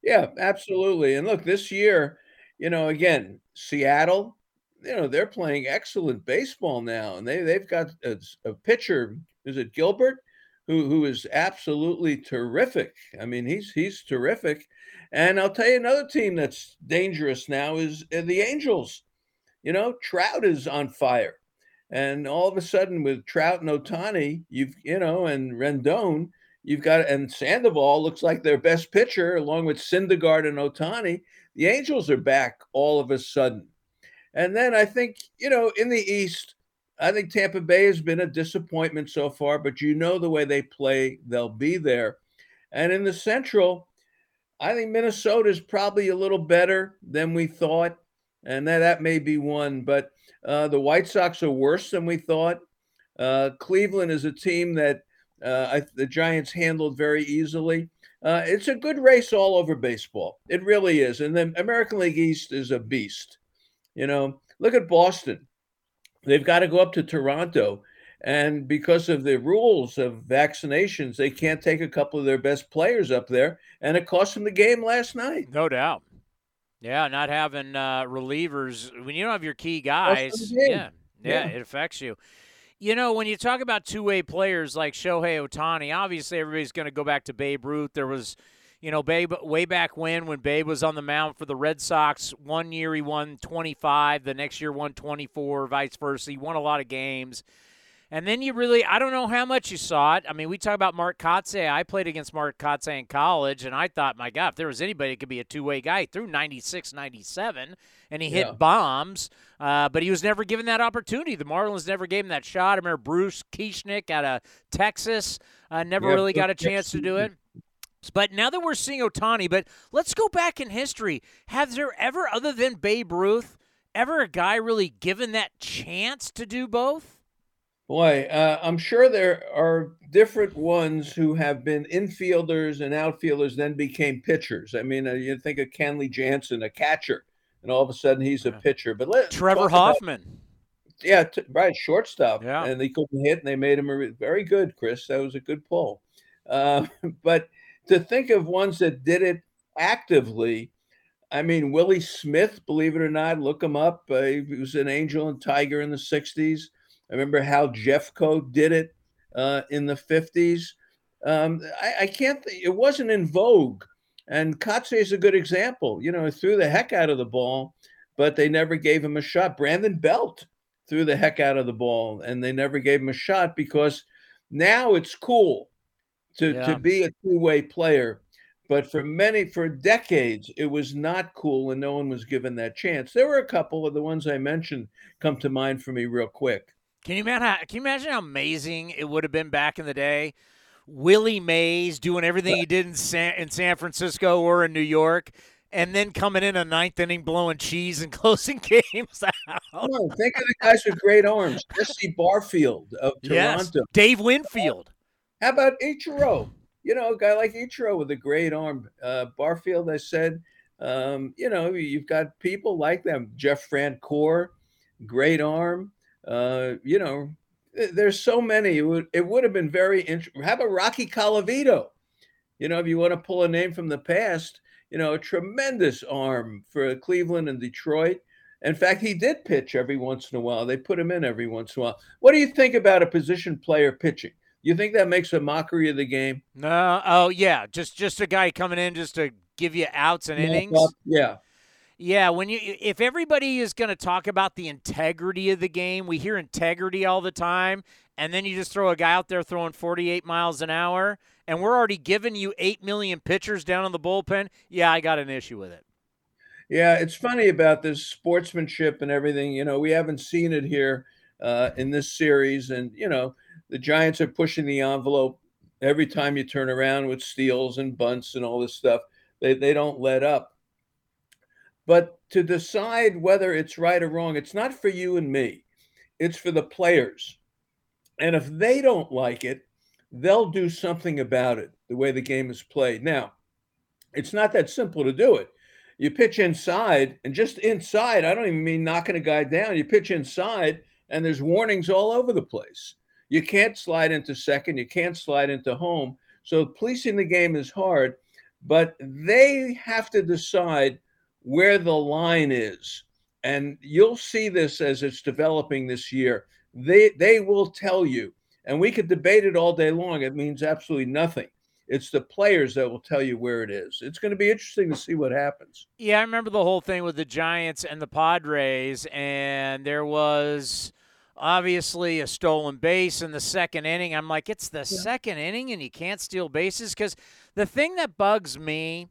Yeah, absolutely. And look, this year, you know, again, Seattle, you know, they're playing excellent baseball now, and they they've got a, a pitcher. Is it Gilbert? Who, who is absolutely terrific. I mean, he's he's terrific. And I'll tell you another team that's dangerous now is uh, the Angels. You know, Trout is on fire. And all of a sudden, with Trout and Ohtani, you've, you know, and Rendon, you've got, and Sandoval looks like their best pitcher, along with Syndergaard and Ohtani. The Angels are back all of a sudden. And then I think, you know, in the East, I think Tampa Bay has been a disappointment so far, but you know the way they play, they'll be there. And in the Central, I think Minnesota is probably a little better than we thought, and that, that may be one. But uh, the White Sox are worse than we thought. Uh, Cleveland is a team that uh, I, the Giants handled very easily. Uh, it's a good race all over baseball. It really is. And the American League East is a beast. You know, look at Boston. They've got to go up to Toronto and because of the rules of vaccinations, they can't take a couple of their best players up there, and it cost them the game last night. No doubt. Yeah, not having uh, relievers when you don't have your key guys. Yeah, yeah, yeah, it affects you. You know, when you talk about two-way players like Shohei Ohtani, obviously everybody's going to go back to Babe Ruth. There was, you know, Babe way back when when Babe was on the mound for the Red Sox. One year he won 25, the next year won 24, vice versa. He won a lot of games. And then you really, I don't know how much you saw it. I mean, we talk about Mark Kotsay. I played against Mark Kotsay in college, and I thought, my God, if there was anybody that could be a two way guy, he threw 96, 97, and he hit bombs, uh, but he was never given that opportunity. The Marlins never gave him that shot. I remember Brooks Kieschnick out of Texas uh, never yeah, really got a chance to do it. But now that we're seeing Ohtani, but let's go back in history. Has there ever, other than Babe Ruth, ever a guy really given that chance to do both? Boy, uh, I'm sure there are different ones who have been infielders and outfielders, then became pitchers. I mean, uh, you think of Kenley Jansen, a catcher, and all of a sudden he's a pitcher. But let Trevor Hoffman. About, yeah, t- right, shortstop. Yeah, and they couldn't hit, and they made him a, very good. Chris, that was a good pull. Uh, but to think of ones that did it actively, I mean, Willie Smith, believe it or not, look him up. Uh, he was an Angel and Tiger in the '60s. I remember how Jeffco did it uh, in the 50s. Um, I, I, can't, th- it wasn't in vogue. And Kotsay is a good example. You know, threw the heck out of the ball, but they never gave him a shot. Brandon Belt threw the heck out of the ball, and they never gave him a shot because now it's cool to, yeah. to be a two way player. But for many, for decades, it was not cool and no one was given that chance. There were a couple of the ones I mentioned come to mind for me real quick. Can you imagine? How, can you imagine how amazing it would have been back in the day? Willie Mays doing everything he did in San, in San Francisco or in New York, and then coming in a ninth inning blowing cheese and closing games out. Think of the guys with great arms. Jesse Barfield of Toronto. Yes. Dave Winfield. How about Ichiro? You know, a guy like Ichiro with a great arm. Uh, Barfield, I said, um, you know, you've got people like them. Jeff Francoeur, great arm. Uh, you know, there's so many. It would it would have been very interesting. Have a Rocky Colavito. You know, if you want to pull a name from the past, you know, a tremendous arm for Cleveland and Detroit. In fact, he did pitch every once in a while. They put him in every once in a while. What do you think about a position player pitching? You think that makes a mockery of the game? No. Oh, yeah. Just just a guy coming in just to give you outs and innings. Yeah. Yeah, when you if everybody is going to talk about the integrity of the game, we hear integrity all the time, and then you just throw a guy out there throwing 48 miles an hour, and we're already giving you 8 million pitchers down in the bullpen, yeah, I got an issue with it. Yeah, it's funny about this sportsmanship and everything. You know, we haven't seen it here uh, in this series, and you know, the Giants are pushing the envelope every time you turn around with steals and bunts and all this stuff. They they don't let up. But to decide whether it's right or wrong, it's not for you and me. It's for the players. And if they don't like it, they'll do something about it, the way the game is played. Now, it's not that simple to do it. You pitch inside, and just inside, I don't even mean knocking a guy down. You pitch inside, and there's warnings all over the place. You can't slide into second, you can't slide into home. So policing the game is hard, but they have to decide where the line is. And you'll see this as it's developing this year. They they will tell you, and we could debate it all day long. It means absolutely nothing. It's the players that will tell you where it is. It's going to be interesting to see what happens. Yeah, I remember the whole thing with the Giants and the Padres, and there was obviously a stolen base in the second inning. I'm like, it's the yeah. second inning, and you can't steal bases because the thing that bugs me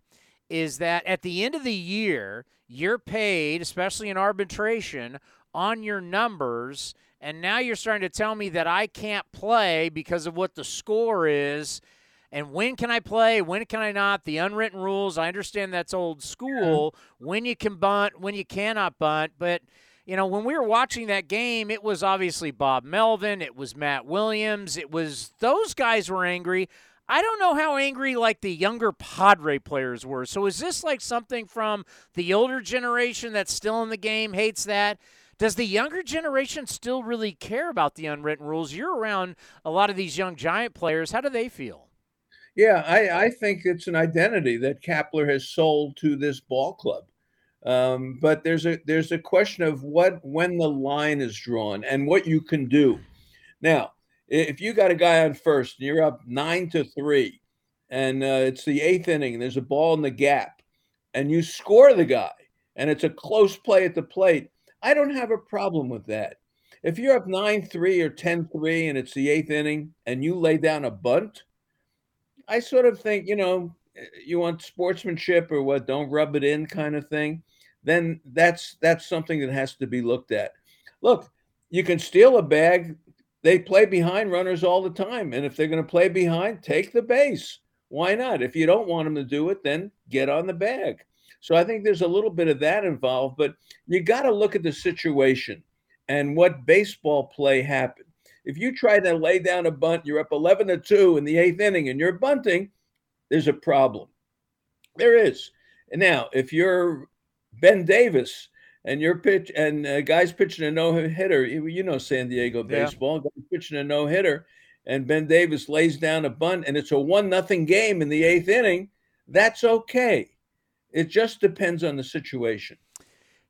is that at the end of the year, you're paid, especially in arbitration, on your numbers. And now you're starting to tell me that I can't play because of what the score is. And when can I play? When can I not? The unwritten rules. I understand that's old school. When you can bunt, when you cannot bunt. But, you know, when we were watching that game, it was obviously Bob Melvin. It was Matt Williams. It was those guys were angry. I don't know how angry like the younger Padre players were. So is this like something from the older generation that's still in the game hates that? Does the younger generation still really care about the unwritten rules? You're around a lot of these young giant players. How do they feel? Yeah, I, I think it's an identity that Kapler has sold to this ball club. Um, but there's a there's a question of what when the line is drawn and what you can do. Now, if you got a guy on first and you're up nine to three, and uh, it's the eighth inning, and there's a ball in the gap, and you score the guy, and it's a close play at the plate, I don't have a problem with that. If you're up 9 3 or 10 3 and it's the eighth inning and you lay down a bunt, I sort of think, you know, you want sportsmanship or what, don't rub it in kind of thing, then that's that's something that has to be looked at. Look, you can steal a bag they play behind runners all the time. And if they're going to play behind, take the base. Why not? If you don't want them to do it, then get on the bag. So I think there's a little bit of that involved, but you got to look at the situation and what baseball play happened. If you try to lay down a bunt, you're up 11 to 2 in the eighth inning and you're bunting, there's a problem. There is. And now, if you're Ben Davis and you're pitch and uh, guys pitching a no hitter. You know San Diego baseball. Yeah. Guys pitching a no hitter, and Ben Davis lays down a bunt, and it's a one nothing game in the eighth inning. That's okay. It just depends on the situation.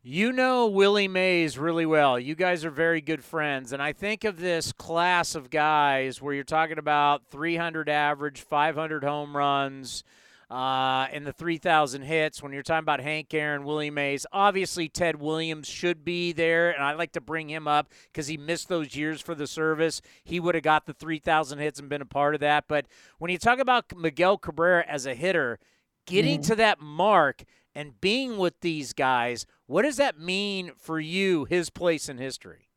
You know Willie Mays really well. You guys are very good friends. And I think of this class of guys where you're talking about 300 average, 500 home runs, uh, in the 3,000 hits. When you're talking about Hank Aaron, Willie Mays, obviously Ted Williams should be there, and I like to bring him up because he missed those years for the service. He would have got the 3,000 hits and been a part of that. But when you talk about Miguel Cabrera as a hitter, getting mm-hmm. to that mark and being with these guys, what does that mean for you, his place in history?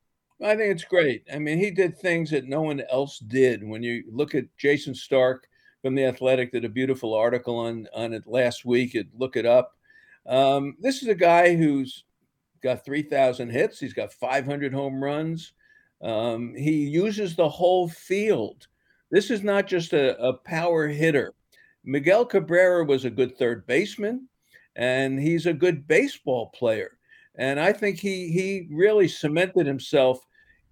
I think it's great. I mean, he did things that no one else did. When you look at Jayson Stark, from the Athletic did a beautiful article on on it last week. It look it up. Um, this is a guy who's got 3,000 hits. He's got 500 home runs. Um, he uses the whole field. This is not just a, a power hitter. Miguel Cabrera was a good third baseman, and he's a good baseball player. And I think he he really cemented himself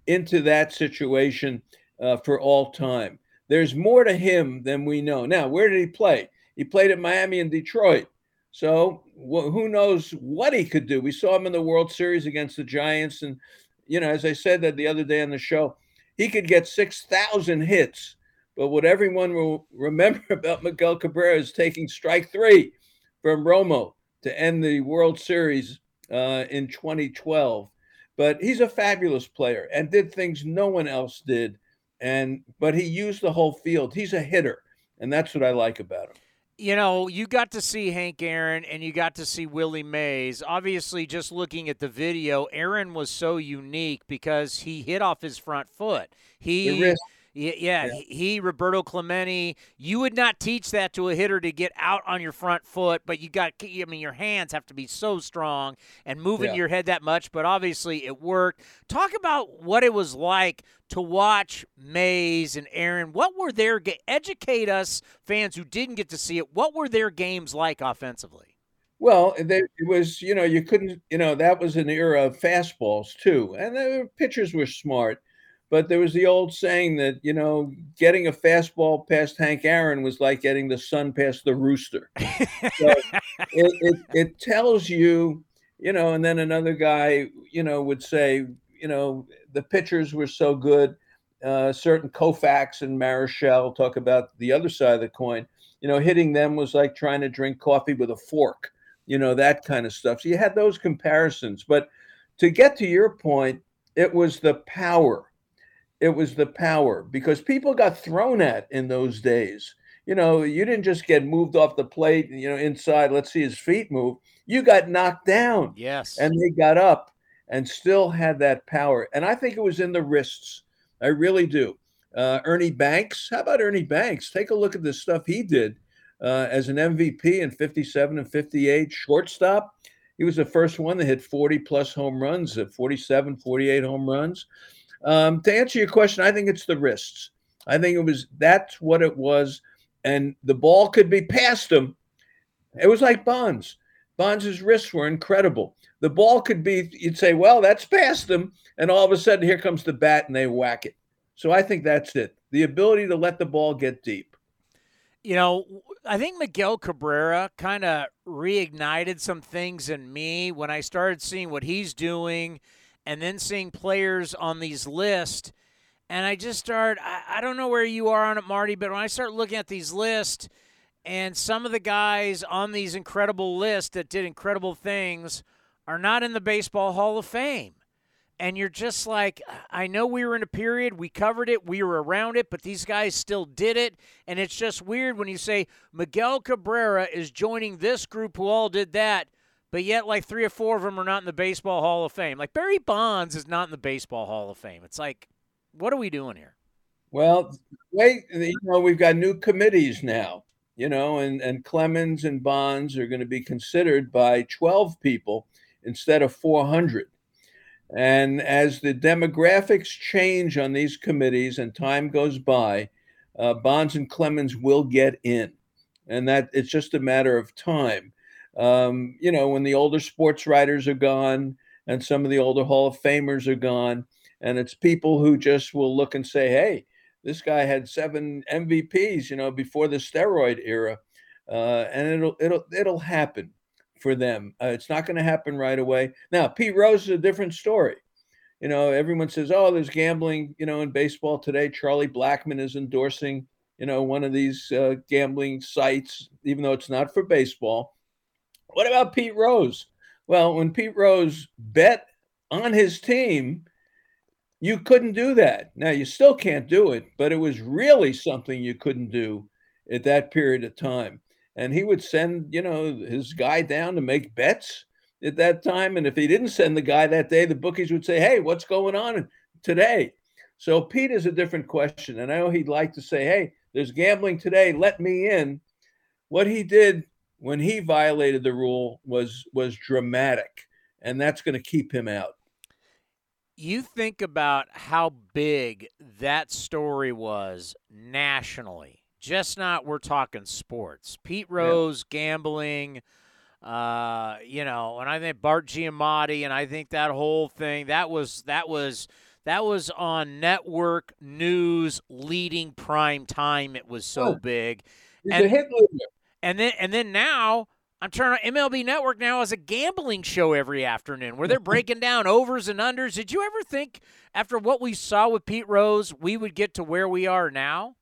into that situation uh, for all time. There's more to him than we know. Now, where did he play? He played at Miami and Detroit. So wh- who knows what he could do? We saw him in the World Series against the Giants. And, you know, as I said that the other day on the show, he could get 6,000 hits. But what everyone will remember about Miguel Cabrera is taking strike three from Romo to end the World Series uh, in 2012. But he's a fabulous player and did things no one else did and but he used the whole field. He's a hitter, and that's what I like about him. You know, you got to see Hank Aaron and you got to see Willie Mays. Obviously, just looking at the video, Aaron was so unique because he hit off his front foot. He yeah, yeah, yeah. He, Roberto Clemente. You would not teach that to a hitter to get out on your front foot, but you got. I mean, your hands have to be so strong and moving yeah. your head that much. But obviously, it worked. Talk about what it was like to watch Mays and Aaron. What were their educate us fans who didn't get to see it? What were their games like offensively? Well, they, it was you know you couldn't you know that was an era of fastballs too, and the pitchers were smart but there was the old saying that, you know, getting a fastball past Hank Aaron was like getting the sun past the rooster. so it, it, it tells you, you know, and then another guy, you know, would say, you know, the pitchers were so good. Uh, certain Koufax and Marichal talk about the other side of the coin. You know, hitting them was like trying to drink coffee with a fork, you know, that kind of stuff. So you had those comparisons. But to get to your point, it was the power it was the power because people got thrown at in those days. You know, you didn't just get moved off the plate, you know, inside, let's see his feet move. You got knocked down. Yes. And they got up and still had that power. And I think it was in the wrists. I really do. Uh, Ernie Banks, how about Ernie Banks? Take a look at the stuff he did uh, as an MVP in 57 and 58, shortstop. He was the first one that hit 40 plus home runs, at 47, 48 home runs. Um, to answer your question, I think it's the wrists. I think it was that's what it was, and the ball could be past him. It was like Bonds. Bonds' wrists were incredible. The ball could be, you'd say, well, that's past him. And all of a sudden, here comes the bat and they whack it. So I think that's it. The ability to let the ball get deep. You know, I think Miguel Cabrera kind of reignited some things in me when I started seeing what he's doing and then seeing players on these lists. And I just start, I, I don't know where you are on it, Marty, but when I start looking at these lists and some of the guys on these incredible lists that did incredible things are not in the Baseball Hall of Fame. And you're just like, I know we were in a period, we covered it, we were around it, but these guys still did it. And it's just weird when you say Miguel Cabrera is joining this group who all did that but yet like three or four of them are not in the Baseball Hall of Fame. Like Barry Bonds is not in the Baseball Hall of Fame. It's like, what are we doing here? Well, wait, you know, we've got new committees now, you know, and, and Clemens and Bonds are going to be considered by 12 people instead of 400. And as the demographics change on these committees and time goes by, uh, Bonds and Clemens will get in. And that it's just a matter of time um, you know, when the older sports writers are gone and some of the older Hall of Famers are gone, and it's people who just will look and say, hey, this guy had seven MVPs, you know, before the steroid era. Uh, and it'll it'll it'll happen for them. Uh, it's not going to happen right away. Now, Pete Rose is a different story. You know, everyone says, "Oh, there's gambling." You know, in baseball today, Charlie Blackmon is endorsing, you know, one of these uh, gambling sites, even though it's not for baseball. What about Pete Rose? Well, when Pete Rose bet on his team, you couldn't do that. Now, you still can't do it, but it was really something you couldn't do at that period of time. And he would send, you know, his guy down to make bets at that time. And if he didn't send the guy that day, the bookies would say, Hey, what's going on today? So Pete is a different question. And I know he'd like to say, Hey, there's gambling today. Let me in. What he did when he violated the rule was was dramatic, and that's going to keep him out. You think about how big that story was nationally. Just not we're talking sports. Pete Rose yeah. gambling, uh, you know, and I think Bart Giamatti, and I think that whole thing that was that was that was on network news leading prime time. It was so oh, big. He's and, a hit leader. And then and then now I'm turning on MLB Network now as a gambling show every afternoon where they're breaking down overs and unders. Did you ever think after what we saw with Pete Rose we would get to where we are now?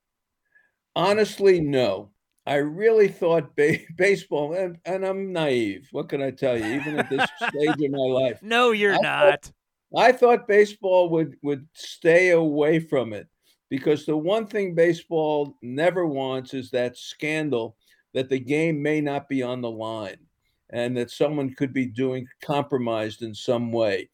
Honestly, no. I really thought ba- baseball, and, and, I'm naive. What can I tell you? Even at this stage in my life, no, you're I not. Thought, I thought baseball would would stay away from it because the one thing baseball never wants is that scandal that the game may not be on the line and that someone could be doing compromised in some way.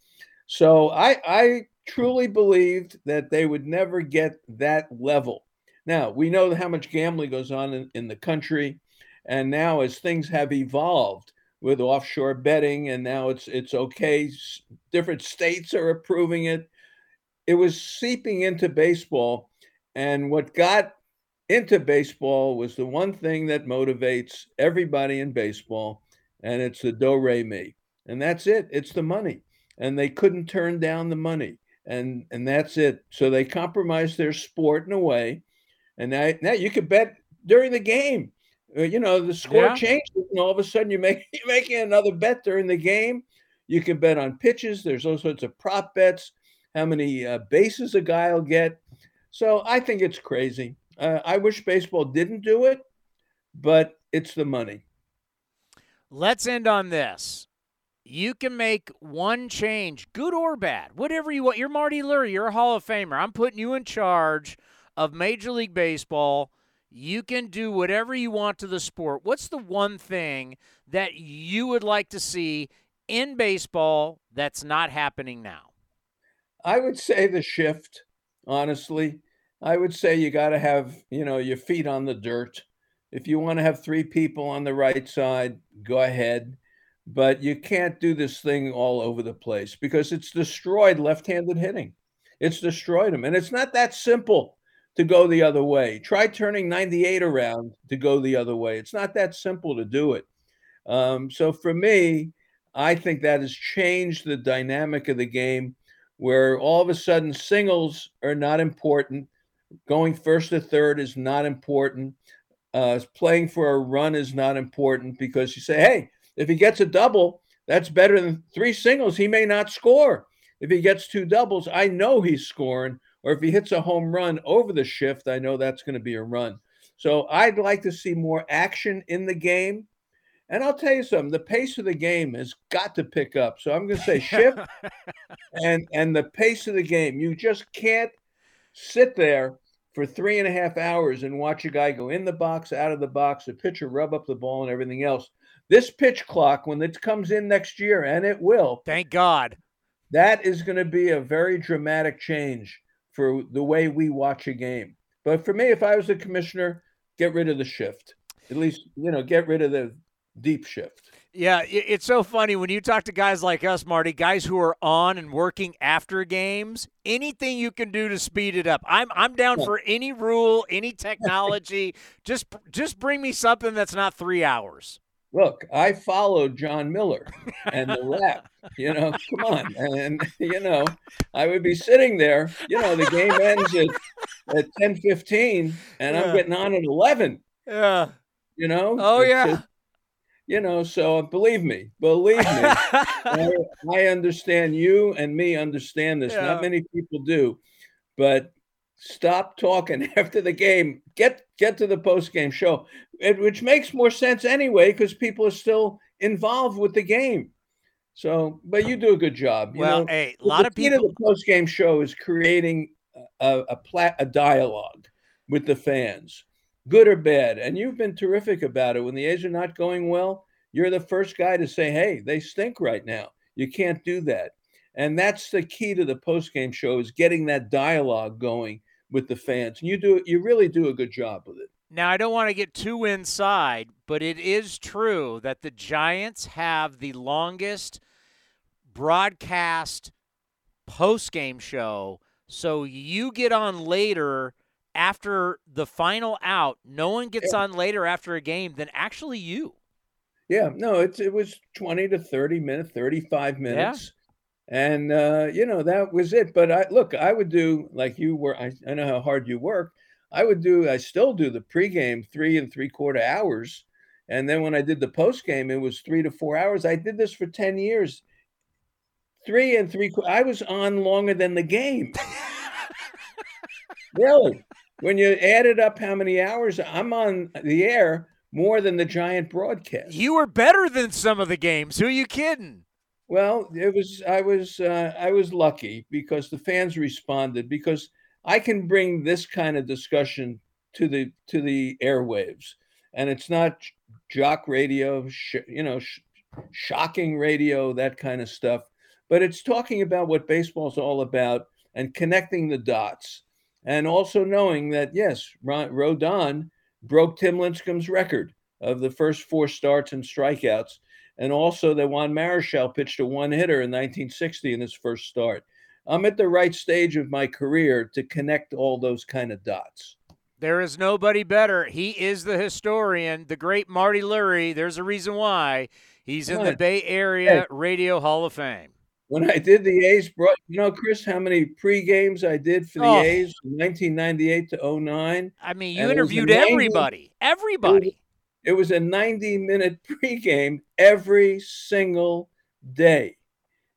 So I, I truly believed that they would never get that level. Now, we know how much gambling goes on in, in the country. And now, as things have evolved with offshore betting, and now it's it's okay, different states are approving it. It was seeping into baseball, and what got into baseball was the one thing that motivates everybody in baseball, and it's the do re mi, and that's it. It's the money, and they couldn't turn down the money, and and that's it. So they compromised their sport in a way, and now now you could bet during the game. Uh, you know the score yeah. changes, and all of a sudden you make you're making another bet during the game. You can bet on pitches. There's all sorts of prop bets. How many uh, bases a guy will get. So I think it's crazy. Uh, I wish baseball didn't do it, but it's the money. Let's end on this. You can make one change, good or bad, whatever you want. You're Marty Lurie. You're a Hall of Famer. I'm putting you in charge of Major League Baseball. You can do whatever you want to the sport. What's the one thing that you would like to see in baseball that's not happening now? I would say the shift, honestly. I would say you got to have, you know, your feet on the dirt. If you want to have three people on the right side, go ahead. But you can't do this thing all over the place because it's destroyed left handed hitting. It's destroyed them. And it's not that simple to go the other way. Try turning 98 around to go the other way. It's not that simple to do it. Um, so for me, I think that has changed the dynamic of the game where all of a sudden singles are not important Going first to third is not important. Uh, playing for a run is not important because you say, hey, if he gets a double, that's better than three singles. He may not score. If he gets two doubles, I know he's scoring. Or if he hits a home run over the shift, I know that's going to be a run. So I'd like to see more action in the game. And I'll tell you something, the pace of the game has got to pick up. So I'm going to say shift and and the pace of the game. You just can't sit there for three and a half hours and watch a guy go in the box, out of the box, a pitcher rub up the ball, and everything else. This pitch clock, when it comes in next year, and it will, thank God, that is going to be a very dramatic change for the way we watch a game. But for me, if I was a commissioner, get rid of the shift. At least, you know, get rid of the deep shift. Yeah, it's so funny when you talk to guys like us, Marty, guys who are on and working after games. Anything you can do to speed it up, I'm I'm down for any rule, any technology. just just bring me something that's not three hours. Look, I followed Jon Miller and the wrap. You know, come on, and you know, I would be sitting there. You know, the game ends at at ten fifteen, and yeah. I'm getting on at eleven. Yeah. You know. Oh yeah you know so believe me believe me. I, I, understand you and me understand this. Yeah. not many people do but stop talking after the game. Get get to the post game show it, which makes more sense anyway because people are still involved with the game. So but you do a good job you well know, hey, a lot of people the post game show is creating a a, plat, a dialogue with the fans good or bad. And you've been terrific about it. When the A's are not going well, you're the first guy to say, hey, they stink right now. You can't do that. And that's the key to the post-game show is getting that dialogue going with the fans. And you do you really do a good job with it. Now, I don't want to get too inside, but it is true that the Giants have the longest broadcast post-game show. So you get on later after the final out, no one gets on later after a game than actually you. Yeah, no, it's it was 20 to 30 minutes, 35 minutes. Yeah. And uh, you know, that was it. But I look, I would do like you were I, I know how hard you work. I would do I still do the pregame three and three quarter hours. And then when I did the postgame, it was three to four hours. I did this for 10 years. Three and three I was on longer than the game. really when you added up how many hours I'm on the air, more than the giant broadcast. You were better than some of the games. Who are you kidding? Well, it was I was uh, I was lucky because the fans responded because I can bring this kind of discussion to the to the airwaves, and it's not jock radio, sh- you know, sh- shocking radio, that kind of stuff, but it's talking about what baseball's all about and connecting the dots, and also knowing that yes, Rodon broke Tim Lincecum's record of the first four starts and strikeouts, and also that Juan Marichal pitched a one hitter in 1960 in his first start. I'm at the right stage of my career to connect all those kind of dots. There is nobody better. He is the historian, the great Marty Lurie. There's a reason why he's in the Bay Area hey. Radio Hall of Fame. When I did the A's, brought you know, Chris, how many pre games I did for the oh. A's from 1998 to 09? I mean, you interviewed everybody. everybody. It was, it was a 90 minute pregame every single day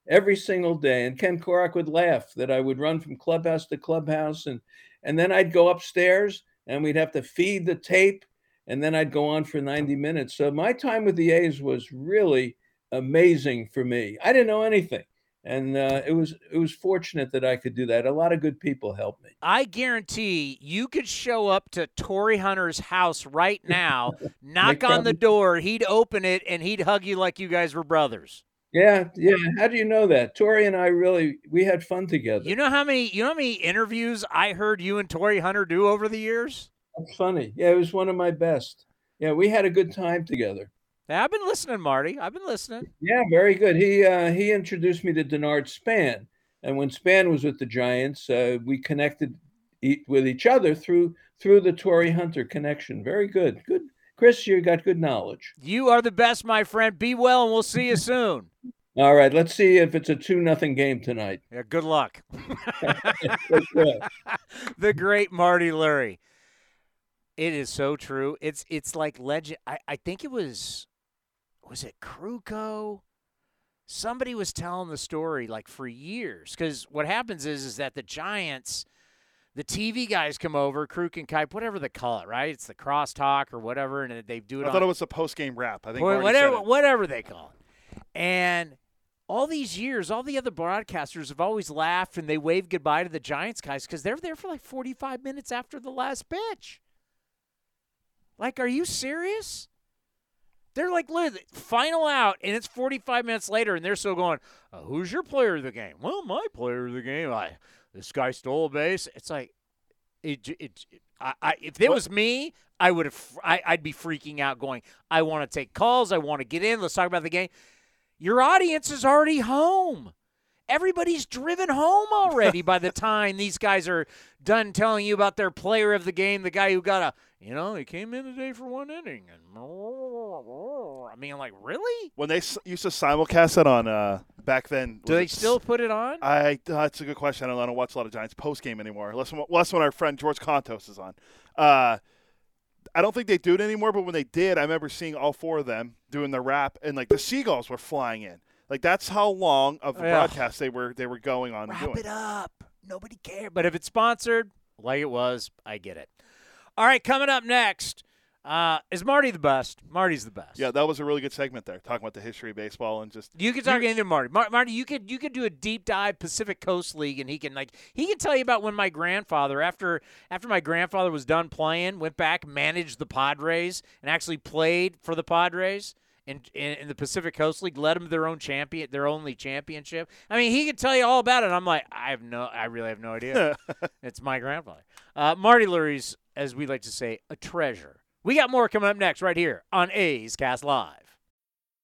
every single day. And Ken Korach would laugh that I would run from clubhouse to clubhouse, and and then I'd go upstairs and we'd have to feed the tape, and then I'd go on for 90 minutes. So my time with the A's was really amazing for me. I didn't know anything. And uh, it was it was fortunate that I could do that. A lot of good people helped me. I guarantee you could show up to Torii Hunter's house right now, knock on the door, he'd open it, and he'd hug you like you guys were brothers. Yeah, yeah. How do you know that? Torii and I really we had fun together. You know how many you know how many interviews I heard you and Torii Hunter do over the years? That's funny. Yeah, it was one of my best. Yeah, we had a good time together. Yeah, I've been listening, Marty. I've been listening. Yeah, very good. He uh, he introduced me to Denard Span, and when Span was with the Giants, uh, we connected e- with each other through through the Torii Hunter connection. Very good. Good Chris, you got good knowledge. You are the best, my friend. Be well, and we'll see you soon. All right, let's see if it's a two nothing game tonight. Yeah, good luck. the great Marty Lurie. It is so true. It's it's like legend. I, I think it was was it Krukow? Somebody was telling the story like for years because what happens is is that the Giants the TV guys come over, Kruk and Kuip, whatever they call it, right? It's the crosstalk or whatever, and they do it. I on, thought it was a post game wrap. I think whatever, whatever they call it. And all these years, all the other broadcasters have always laughed and they wave goodbye to the Giants guys because they're there for like 45 minutes after the last pitch. Like, are you serious? They're like final out, and it's 45 minutes later, and they're still going, uh, "Who's your player of the game?" Well, my player of the game. I this guy stole a base. It's like it. it, it I, I, if it was me, I would have. I, I'd be freaking out, going, "I want to take calls. I want to get in. Let's talk about the game." Your audience is already home. Everybody's driven home already by the time these guys are done telling you about their player of the game, the guy who got a, you know, he came in today for one inning, and I mean, like, really? When they used to simulcast it on uh, back then, do they still put it on? I that's a good question. I don't, I don't watch a lot of Giants post game anymore, unless unless when our friend George Kontos is on. Uh, I don't think they do it anymore, but when they did, I remember seeing all four of them doing the wrap, and like the seagulls were flying in. Like that's how long of the broadcast they were they were going on. Wrap doing. it up. Nobody cared. But if it's sponsored, like it was, I get it. All right, coming up next. Uh, is Marty the best? Marty's the best. Yeah, that was a really good segment there, talking about the history of baseball and just. You could talk into Marty. Mar- Marty, you could you could do a deep dive Pacific Coast League, and he can like he can tell you about when my grandfather, after after my grandfather was done playing, went back managed the Padres and actually played for the Padres in, in, in, the Pacific Coast League, led them to their own champion, their only championship. I mean, he could tell you all about it. I'm like, I have no, I really have no idea. it's my grandfather, uh, Marty Lurie's, as we like to say, a treasure. We got more coming up next, right here on A's Cast Live.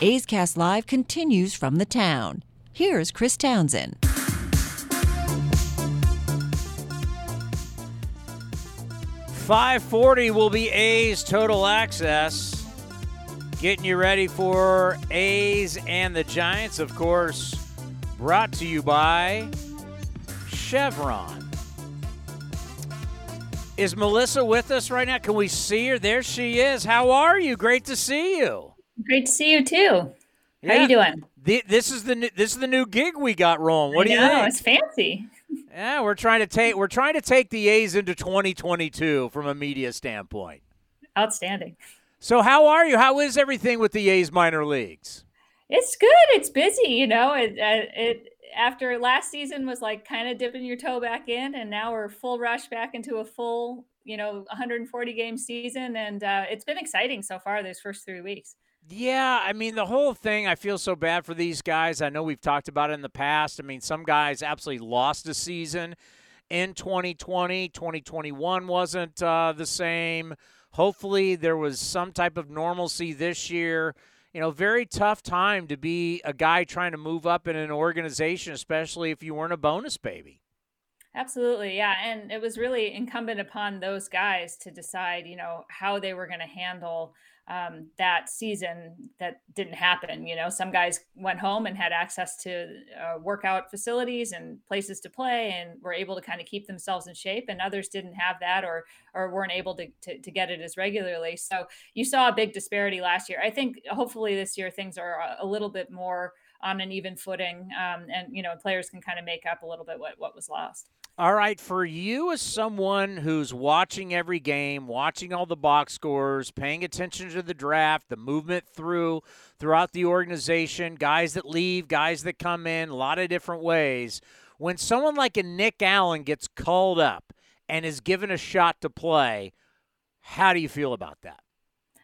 A's Cast Live continues from the town. Here's Chris Townsend. Five forty will be A's total access. Getting you ready for A's and the Giants, of course. Brought to you by Chevron. Is Melissa with us right now? Can we see her? There she is. How are you? Great to see you. Great to see you too. Yeah. How you doing? The, this is the new, this is the new gig we got rolling. What I do you know, think? It's fancy. Yeah, we're trying to take we're trying to take the A's into 2022 from a media standpoint. Outstanding. So how are you? How is everything with the A's minor leagues? It's good. It's busy. You know, it it after last season was like kind of dipping your toe back in, and now we're full rush back into a full, you know, 140 game season, and uh, it's been exciting so far. Those first three weeks. Yeah, I mean the whole thing. I feel so bad for these guys. I know we've talked about it in the past. I mean, some guys absolutely lost a season in 2020. 2021 wasn't uh, the same. Hopefully, there was some type of normalcy this year you know, very tough time to be a guy trying to move up in an organization, especially if you weren't a bonus baby. Absolutely. Yeah. And it was really incumbent upon those guys to decide, you know, how they were going to handle um, that season that didn't happen. You know, some guys went home and had access to uh, workout facilities and places to play and were able to kind of keep themselves in shape, and others didn't have that or or weren't able to, to, to get it as regularly. So you saw a big disparity last year. I think hopefully this year things are a little bit more on an even footing, um, and you know players can kind of make up a little bit what what was lost. All right, for you as someone who's watching every game, watching all the box scores, paying attention to the draft, the movement through throughout the organization, guys that leave, guys that come in, a lot of different ways. When someone like a Nick Allen gets called up and is given a shot to play, how do you feel about that?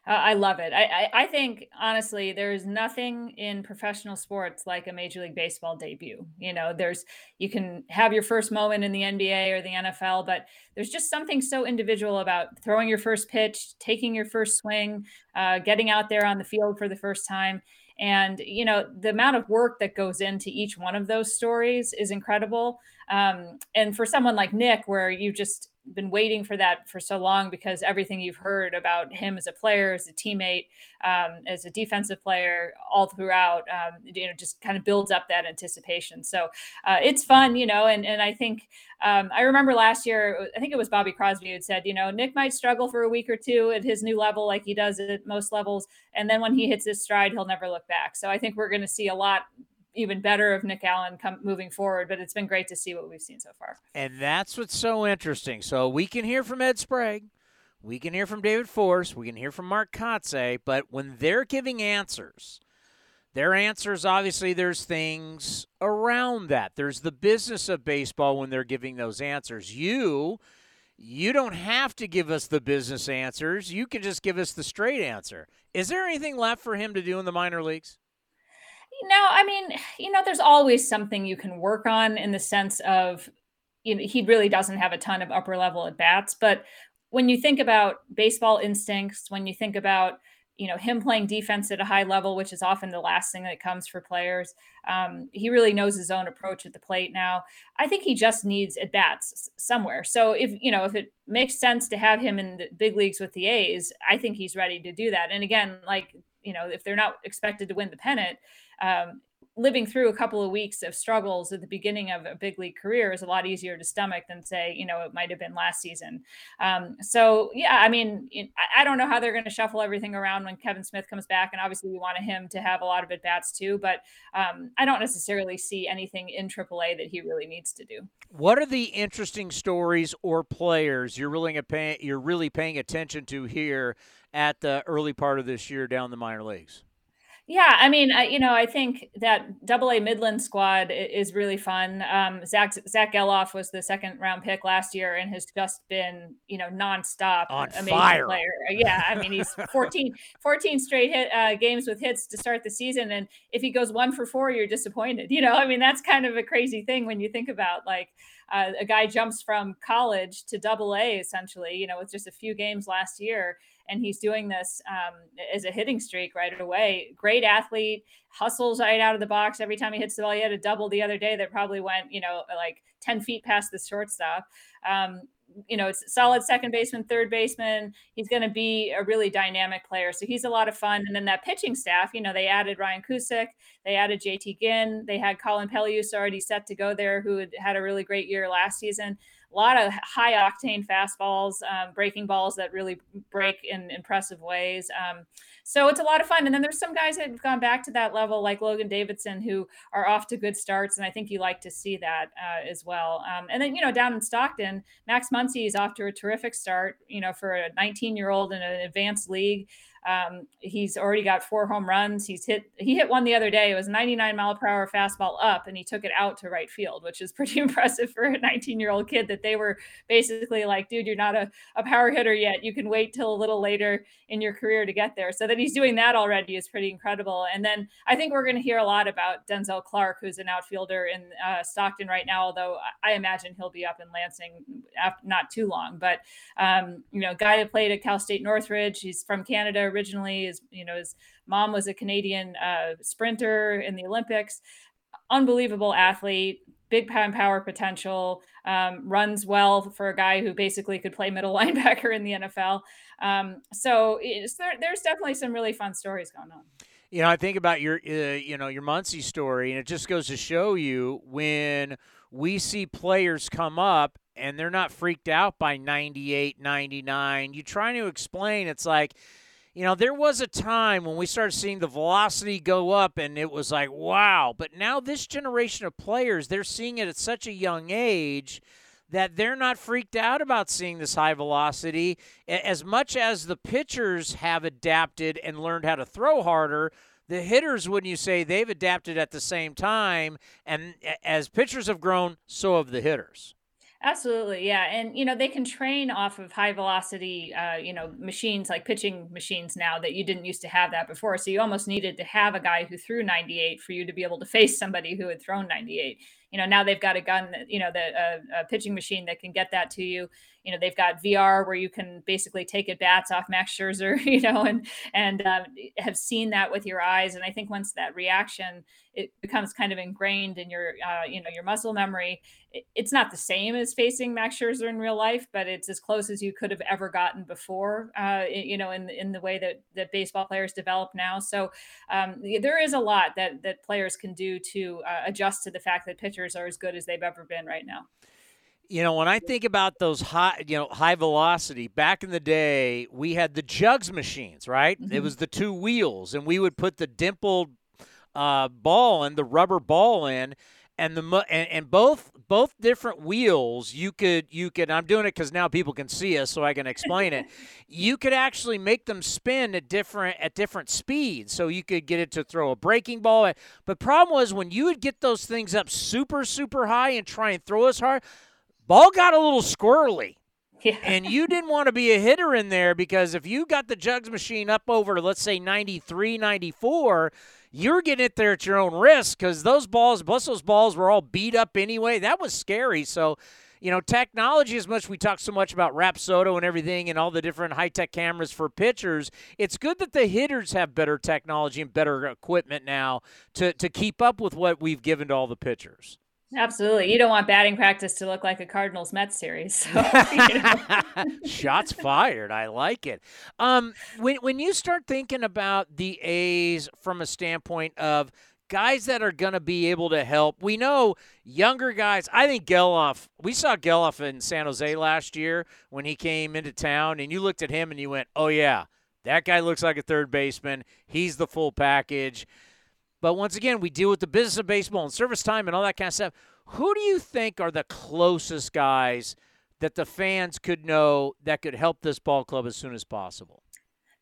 I love it. I, I, I think honestly, there's nothing in professional sports like a Major League Baseball debut. You know, there's you can have your first moment in the NBA or the NFL, but there's just something so individual about throwing your first pitch, taking your first swing, uh, getting out there on the field for the first time. And you know, the amount of work that goes into each one of those stories is incredible. Um, and for someone like Nick, where you just been waiting for that for so long because everything you've heard about him as a player, as a teammate, um, as a defensive player, all throughout, um, you know, just kind of builds up that anticipation. So uh, it's fun, you know, and and I think um, I remember last year, I think it was Bobby Crosby who said, you know, Nick might struggle for a week or two at his new level, like he does at most levels, and then when he hits his stride, he'll never look back. So I think we're going to see a lot even better of Nick Allen come moving forward. But it's been great to see what we've seen so far. And that's what's so interesting. So we can hear from Ed Sprague, we can hear from David Forst, we can hear from Mark Kotsay, but when they're giving answers, their answers obviously there's things around that. There's the business of baseball when they're giving those answers. You you don't have to give us the business answers. You can just give us the straight answer. Is there anything left for him to do in the minor leagues? No, I mean, you know, there's always something you can work on in the sense of, you know, he really doesn't have a ton of upper level at bats. But when you think about baseball instincts, when you think about, you know, him playing defense at a high level, which is often the last thing that comes for players, um, he really knows his own approach at the plate now. I think he just needs at bats somewhere. So if, you know, if it makes sense to have him in the big leagues with the A's, I think he's ready to do that. And again, like, you know, if they're not expected to win the pennant, um, living through a couple of weeks of struggles at the beginning of a big league career is a lot easier to stomach than say you know it might have been last season. Um, so yeah i mean i don't know how they're going to shuffle everything around when kevin smith comes back and obviously we want him to have a lot of at bats too but um, i don't necessarily see anything in aaa that he really needs to do. What are the interesting stories or players you're really paying you're really paying attention to here at the early part of this year down the minor leagues yeah, I mean, I, you know, I think that Double A Midland squad is really fun. Um, Zach Zack Gelof was the second round pick last year and has just been, you know, nonstop on amazing fire. player. Yeah, I mean, he's 14, 14 straight hit uh, games with hits to start the season, and if he goes one for four, you're disappointed. You know, I mean, that's kind of a crazy thing when you think about like uh, a guy jumps from college to Double A essentially, you know, with just a few games last year and he's doing this um, as a hitting streak right away. Great athlete, hustles right out of the box every time he hits the ball. He had a double the other day that probably went, you know, like 10 feet past the shortstop. Um, you know, it's solid second baseman, third baseman. He's going to be a really dynamic player. So he's a lot of fun. And then that pitching staff, you know, they added Ryan Cusick, they added JT Ginn, they had Colin Peluse already set to go there, who had had a really great year last season a lot of high octane fastballs, um, breaking balls that really break in impressive ways. Um, so it's a lot of fun. And then there's some guys that have gone back to that level, like Logan Davidson, who are off to good starts. And I think you like to see that uh, as well. Um, and then, you know, down in Stockton, Max Muncy is off to a terrific start, you know, for a 19 year old in an advanced league. Um, he's already got four home runs. He's hit he hit one the other day. It was 99 mile per hour fastball up, and he took it out to right field, which is pretty impressive for a 19 year old kid. That they were basically like, dude, you're not a, a power hitter yet. You can wait till a little later in your career to get there. So that he's doing that already is pretty incredible. And then I think we're going to hear a lot about Denzel Clarke, who's an outfielder in uh, Stockton right now. Although I imagine he'll be up in Lansing after not too long. But um, you know, guy that played at Cal State Northridge. He's from Canada originally. His you know his mom was a Canadian uh, sprinter in the Olympics. Unbelievable athlete, big pound power potential, um, runs well for a guy who basically could play middle linebacker in the NFL. Um, so there, there's definitely some really fun stories going on. You know, I think about your, uh, you know, your Muncy story, and it just goes to show you when we see players come up and they're not freaked out by 98, 99. You trying to explain, it's like, you know, there was a time when we started seeing the velocity go up and it was like, wow. But now this generation of players, they're seeing it at such a young age that they're not freaked out about seeing this high velocity. As much as the pitchers have adapted and learned how to throw harder the hitters wouldn't you say they've adapted at the same time. And as pitchers have grown so have the hitters Absolutely, yeah, and you know they can train off of high velocity, uh, you know, machines like pitching machines now that you didn't used to have that before. So you almost needed to have a guy who threw 98 for you to be able to face somebody who had thrown 98 you know now they've got a gun that you know the uh, a pitching machine that can get that to you you know they've got VR where you can basically take at bats off Max Scherzer you know and and uh, have seen that with your eyes and I think once that reaction it becomes kind of ingrained in your uh, you know your muscle memory it, it's not the same as facing Max Scherzer in real life but it's as close as you could have ever gotten before uh, you know in in the way that that baseball players develop now so um, there is a lot that that players can do to uh, adjust to the fact that pitchers are as good as they've ever been right now. You know, when I think about those high, you know, high velocity, back in the day, we had the jugs machines, right? Mm-hmm. It was the two wheels, and we would put the dimpled uh, ball and the rubber ball in, and the and, and both both different wheels you could you could i'm doing it because now people can see us so i can explain it you could actually make them spin at different at different speeds so you could get it to throw a breaking ball but problem was when you would get those things up super super high and try and throw as hard ball got a little squirrely yeah. and you didn't want to be a hitter in there because if you got the jugs machine up over let's say 93 94 you're getting it there at your own risk because those balls, plus those balls were all beat up anyway. That was scary. So, you know, technology, as much we talk so much about Rapsodo and everything and all the different high tech cameras for pitchers, it's good that the hitters have better technology and better equipment now to, to keep up with what we've given to all the pitchers. Absolutely. You don't want batting practice to look like a Cardinals Mets series. So, you know. Shots fired. I like it. Um, when, when you start thinking about the A's from a standpoint of guys that are going to be able to help, we know younger guys. I think Gelof, we saw Gelof in San Jose last year when he came into town, and you looked at him and you went, oh, yeah, that guy looks like a third baseman. He's the full package. But once again, we deal with the business of baseball and service time and all that kind of stuff. Who do you think are the closest guys that the fans could know that could help this ball club as soon as possible?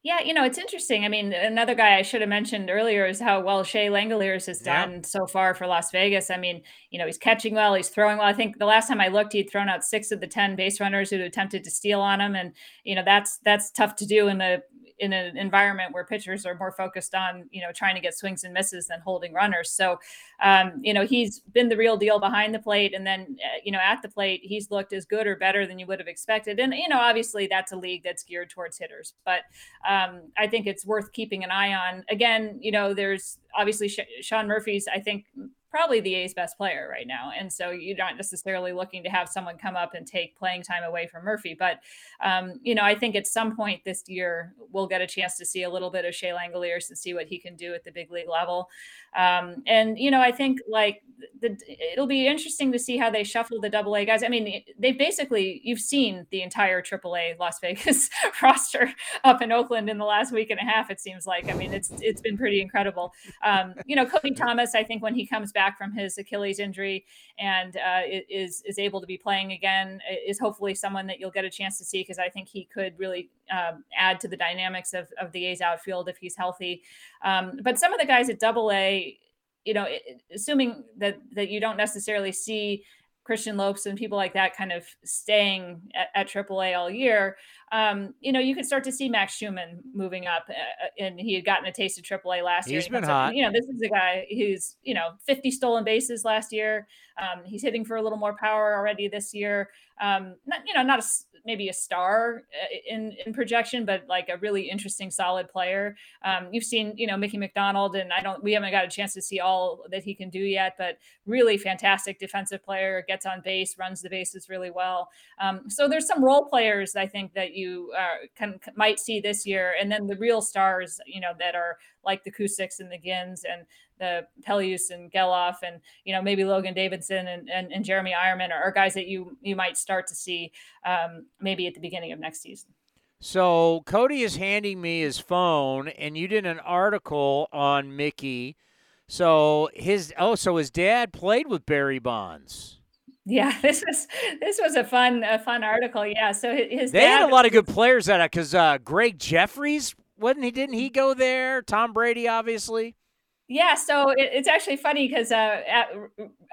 Yeah, you know, it's interesting. I mean, another guy I should have mentioned earlier is how well Shea Langeliers has done yeah. so far for Las Vegas. I mean, you know, he's catching well, he's throwing well. I think the last time I looked, he'd thrown out six of the ten base runners who attempted to steal on him, and you know, that's that's tough to do in a in an environment where pitchers are more focused on you know trying to get swings and misses than holding runners. So um, you know he's been the real deal behind the plate, and then uh, you know at the plate he's looked as good or better than you would have expected. And you know obviously that's a league that's geared towards hitters, but um, I think it's worth keeping an eye on. Again, you know there's obviously Sean Murphy's I think probably the A's best player right now. And so you're not necessarily looking to have someone come up and take playing time away from Murphy. But, um, you know, I think at some point this year, we'll get a chance to see a little bit of Shea Langeliers and see what he can do at the big league level. Um, and, you know, I think like the, it'll be interesting to see how they shuffle the double A guys. I mean, they basically, you've seen the entire triple A Las Vegas roster up in Oakland in the last week and a half, it seems like. I mean, it's, it's been pretty incredible. Um, you know, Cody Thomas, I think when he comes back, back from his Achilles injury and uh, is is able to be playing again is hopefully someone that you'll get a chance to see because I think he could really um, add to the dynamics of, of the A's outfield if he's healthy. Um, but some of the guys at Double A, you know, assuming that that you don't necessarily see Christian Lopes and people like that kind of staying at, at AAA all year, um, you know, you could start to see Max Schuemann moving up, uh, uh and he had gotten a taste of AAA last he's year. He's been hot. Up, you know, this is a guy who's you know 50 stolen bases last year. Um, he's hitting for a little more power already this year. Um, not you know not a maybe a star uh, in in projection, but like a really interesting, solid player. Um, you've seen, you know, Mickey McDonald, and I don't, we haven't got a chance to see all that he can do yet, but really fantastic defensive player, gets on base, runs the bases really well. Um, so there's some role players I think that you uh, can might see this year, and then the real stars, you know, that are like the Cusicks and the Ginns and the Peluse and Gelof and you know maybe Logan Davidson and, and, and Jeremy Eierman are, are, guys that you you might start to see um, maybe at the beginning of next season. So Cody is handing me his phone, and you did an article on Mickey. So his oh, so his dad played with Barry Bonds. Yeah, this was this was a fun a fun article. Yeah, so his they dad, had a lot of good players at it because uh, Gregg Jefferies wasn't he? Didn't he go there? Tom Brady, obviously. Yeah, so it, it's actually funny because uh,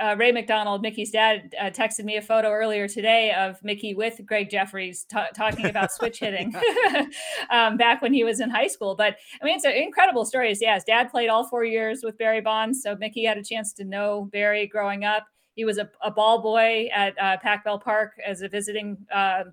uh, Ray McDonald, Mickey's dad, uh, texted me a photo earlier today of Mickey with Gregg Jefferies t- talking about switch hitting um, back when he was in high school. But I mean, it's an incredible story. Yeah, his dad played all four years with Barry Bonds, so Mickey had a chance to know Barry growing up. He was a, a ball boy at uh, Pac Bell Park as a visiting uh,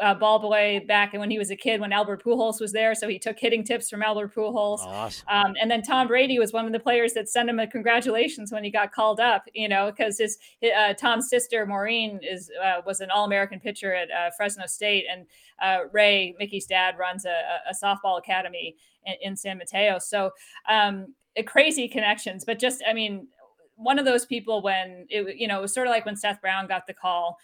uh, ball boy back when he was a kid when Albert Pujols was there. So he took hitting tips from Albert Pujols. Awesome. Um, and then Tom Brady was one of the players that sent him a congratulations when he got called up. You know, because his uh, Tom's sister Maureen is uh, was an All American pitcher at uh, Fresno State, and uh, Ray Mickey's dad runs a, a softball academy in, in, San Mateo. So um, crazy connections, but just I mean. One of those people when it, you know, it was sort of like when Seth Brown got the call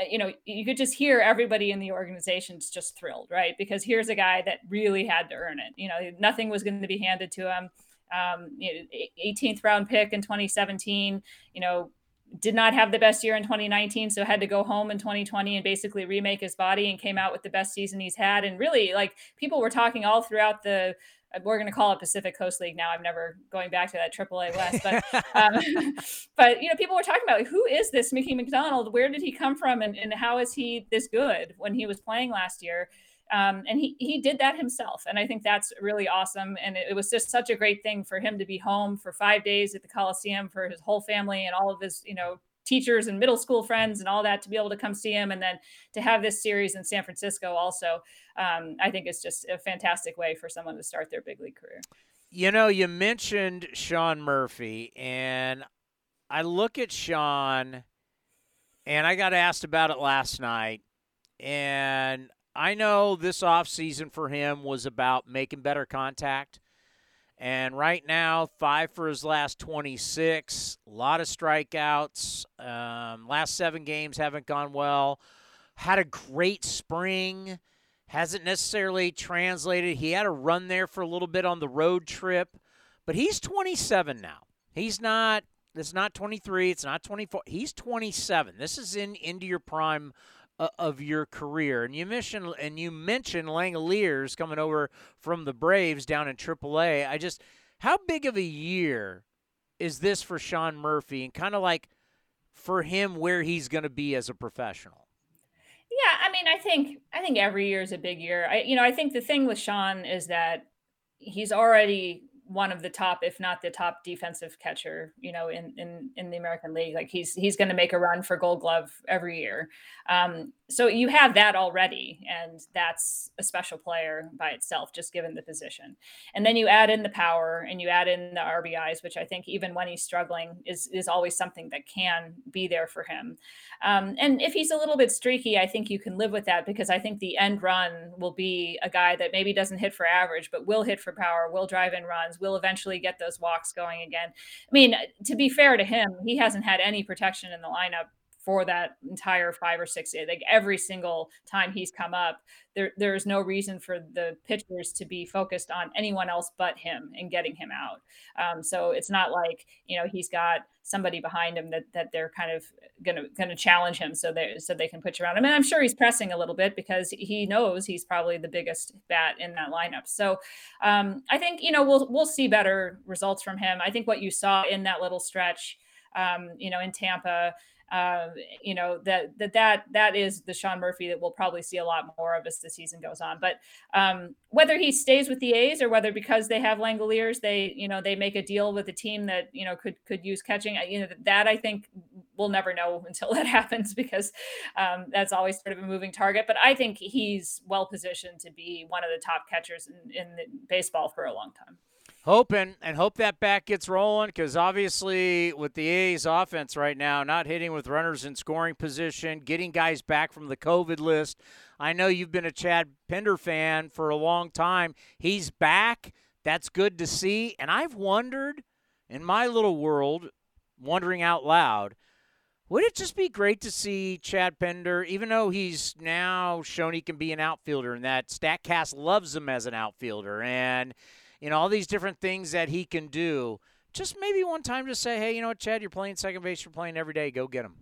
uh, you know, you could just hear everybody in the organization's just thrilled, right? Because here's a guy that really had to earn it. You know, nothing was going to be handed to him. Um, you know, 18th round pick in 2017. You know, did not have the best year in 2019, so had to go home in 2020 and basically remake his body and came out with the best season he's had. And really, like people were talking all throughout the we're going to call it Pacific Coast League now. I'm never going back to that AAA West, but um, but you know, people were talking about like, who is this Mickey McDonald? Where did he come from, and, and how is he this good when he was playing last year? Um, and he he did that himself, and I think that's really awesome. And it, it, was just such a great thing for him to be home for five days at the Coliseum for his whole family and all of his you know teachers and middle school friends and all that to be able to come see him and then to have this series in San Francisco also um, I think it's just a fantastic way for someone to start their big league career. You know, you mentioned Sean Murphy and I look at Sean and I got asked about it last night and I know this offseason for him was about making better contact and right now, five for his last 26. A lot of strikeouts. Um, last seven games haven't gone well. Had a great spring. Hasn't necessarily translated. He had a run there for a little bit on the road trip, but he's 27 now. He's not. It's not 23. It's not 24. He's 27. This is in into your prime of your career. And you mentioned and you mentioned Langeliers coming over from the Braves down in AAA. I just how big of a year is this for Sean Murphy and kind of like for him where he's going to be as a professional? Yeah, I mean, I think I think every year is a big year. I you know, I think the thing with Sean is that he's already one of the top, if not the top defensive catcher, you know, in in in the American League. Like he's he's going to make a run for Gold Glove every year. Um, so you have that already, and that's a special player by itself, just given the position. And then you add in the power, and you add in the RBIs, which I think even when he's struggling is is always something that can be there for him. Um, and if he's a little bit streaky, I think you can live with that because I think the end run will be a guy that maybe doesn't hit for average, but will hit for power, will drive in runs, will eventually get those walks going again. I mean, to be fair to him, he hasn't had any protection in the lineup for that entire five or six days. Like every single time he's come up, there there's no reason for the pitchers to be focused on anyone else but him and getting him out. Um, so it's not like you know he's got somebody behind him that that they're kind of gonna gonna challenge him so they so they can pitch around him. And I'm sure he's pressing a little bit because he knows he's probably the biggest bat in that lineup. So um, I think you know we'll we'll see better results from him. I think what you saw in that little stretch, um, you know, in Tampa uh, you know that that that that is the Sean Murphy that we'll probably see a lot more of as the season goes on. But um, whether he stays with the A's or whether because they have Langeliers, they you know they make a deal with a team that you know could could use catching. You know that I think we'll never know until that happens because um, that's always sort of a moving target. But I think he's well positioned to be one of the top catchers in, in baseball for a long time hoping and hope that back gets rolling because obviously with the A's offense right now, not hitting with runners in scoring position, getting guys back from the COVID list. I know you've been a Chad Pinder fan for a long time. He's back. That's good to see. And I've wondered in my little world, wondering out loud, would it just be great to see Chad Pinder, even though he's now shown he can be an outfielder and that StatCast loves him as an outfielder and – you know, all these different things that he can do. Just maybe one time to say, hey, you know what, Chad, you're playing second base, you're playing every day, go get him.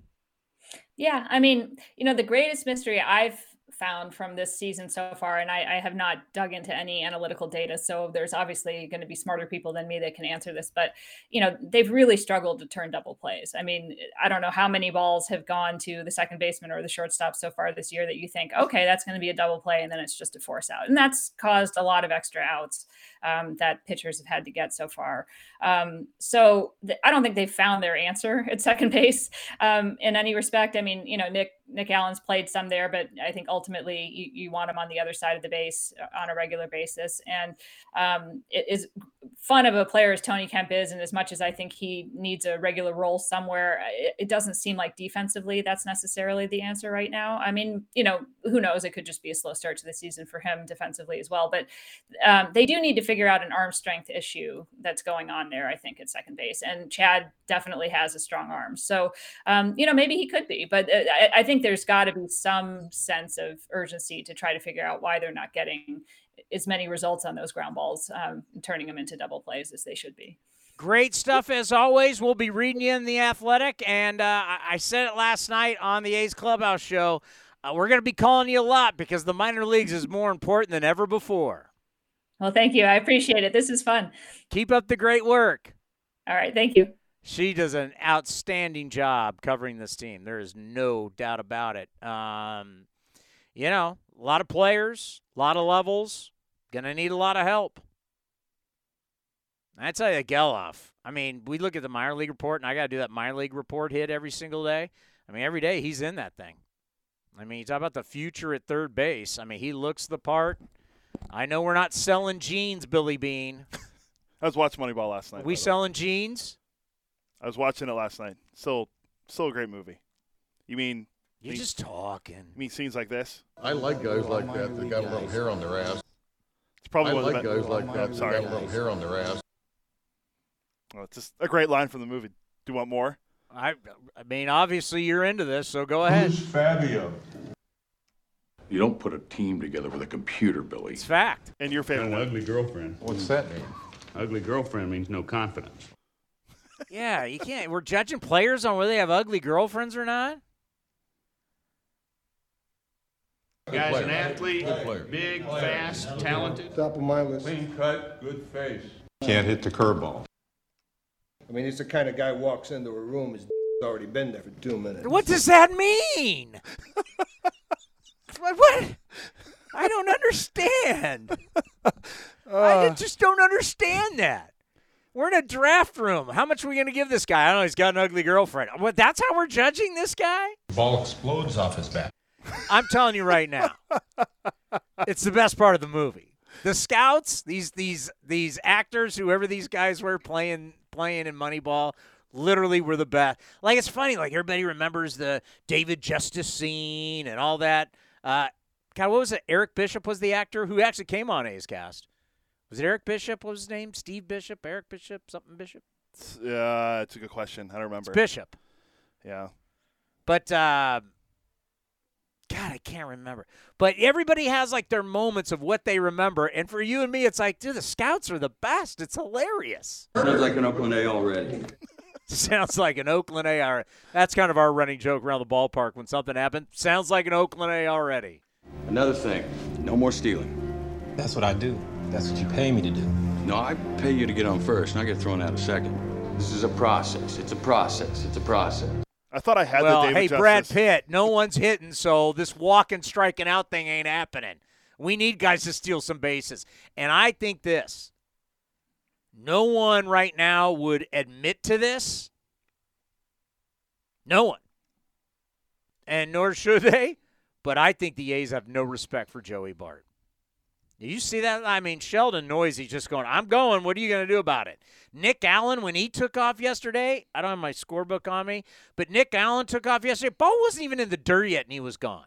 Yeah, I mean, you know, the greatest mystery I've found from this season so far, and I, I, have not dug into any analytical data, so there's obviously going to be smarter people than me that can answer this. But you know, they've really struggled to turn double plays. I mean, I don't know how many balls have gone to the second baseman or the shortstop so far this year that you think, okay, that's going to be a double play, and then it's just a force out, and that's caused a lot of extra outs um, that pitchers have had to get so far. Um, so th- I don't think they've found their answer at second base um, in any respect. I mean, you know, Nick Nick Allen's played some there, but I think ultimately you, you want him on the other side of the base uh, on a regular basis. And um, it is fun of a player as Tony Kemp is, and as much as I think he needs a regular role somewhere, it, it doesn't seem like defensively that's necessarily the answer right now. I mean, you know, who knows? It could just be a slow start to the season for him defensively as well. But um, they do need to figure out an arm strength issue that's going on there. I think at second base, and Chad definitely has a strong arm. So um, you know, maybe he could be, but uh, I, I think there's got to be some sense of urgency to try to figure out why they're not getting as many results on those ground balls, um, turning them into double plays as they should be. Great stuff as always. We'll be reading you in the Athletic, and uh, I said it last night on the A's Clubhouse show. Uh, we're going to be calling you a lot because the minor leagues is more important than ever before. Well, thank you. I appreciate it. This is fun. Keep up the great work. All right. Thank you. She does an outstanding job covering this team. There is no doubt about it. Um, you know, a lot of players, a lot of levels, going to need a lot of help. I tell you, Gelof. I mean, we look at the minor league report, and I got to do that minor league report hit every single day. I mean, every day he's in that thing. I mean, you talk about the future at third base. I mean, he looks the part. I know we're not selling jeans, Billy Beane. I was watching Moneyball last night. We selling jeans? I was watching it last night. Still, still a great movie. You mean? You're mean, just talking. You mean scenes like this? I like guys like that that got a little hair on their ass. It's probably I like the guys like that that sorry. got a little hair on their ass. Well, it's just a great line from the movie. Do you want more? I, I mean, obviously you're into this, so go ahead. Who's Fabio? You don't put a team together with a computer, Billy. It's fact. And your favorite An ugly girlfriend. What's that mean? Ugly girlfriend means no confidence. Yeah, you can't. We're judging players on whether they have ugly girlfriends or not. Guy's an athlete, big, fast, talented. Top of my list. Clean cut, good face. Can't hit the curveball. I mean, he's the kind of guy who walks into a room, his already been there for two minutes. What does that mean? what, what? I don't understand. I uh. just don't understand that. We're in a draft room. How much are we going to give this guy? I don't know. He's got an ugly girlfriend. What? That's how we're judging this guy? Ball explodes off his bat. I'm telling you right now, it's the best part of the movie. The scouts, these these these actors, whoever these guys were playing playing in Moneyball, literally were the best. Like it's funny, like everybody remembers the David Justice scene and all that. Uh, God, what was it? Eric Bishop was the actor who actually came on A's Cast. Was it Eric Bishop? What was his name? Steve Bishop? Eric Bishop? Something Bishop? Uh, it's a good question. I don't remember. It's Bishop. Yeah. But uh, God, I can't remember. But everybody has like their moments of what they remember, and for you and me, it's like, dude, the Scouts are the best. It's hilarious. Sounds like an Oakland A already. Sounds like an Oakland A. already. That's kind of our running joke around the ballpark when something happened. Sounds like an Oakland A already. Another thing, no more stealing. That's what I do. That's what you pay me to do. No, I pay you to get on first, and I get thrown out a second. This is a process. It's a process. It's a process. I thought I had well, the David hey, Justice. Brad Pitt, no one's hitting, so this walking, striking out thing ain't happening. We need guys to steal some bases. And I think this no one right now would admit to this. No one. And nor should they. But I think the A's have no respect for Joey Bart. Did you see that? I mean, Sheldon Neuse just going, I'm going. What are you going to do about it? Nick Allen, when he took off yesterday, I don't have my scorebook on me, but Nick Allen took off yesterday. Ball wasn't even in the dirt yet, and he was gone.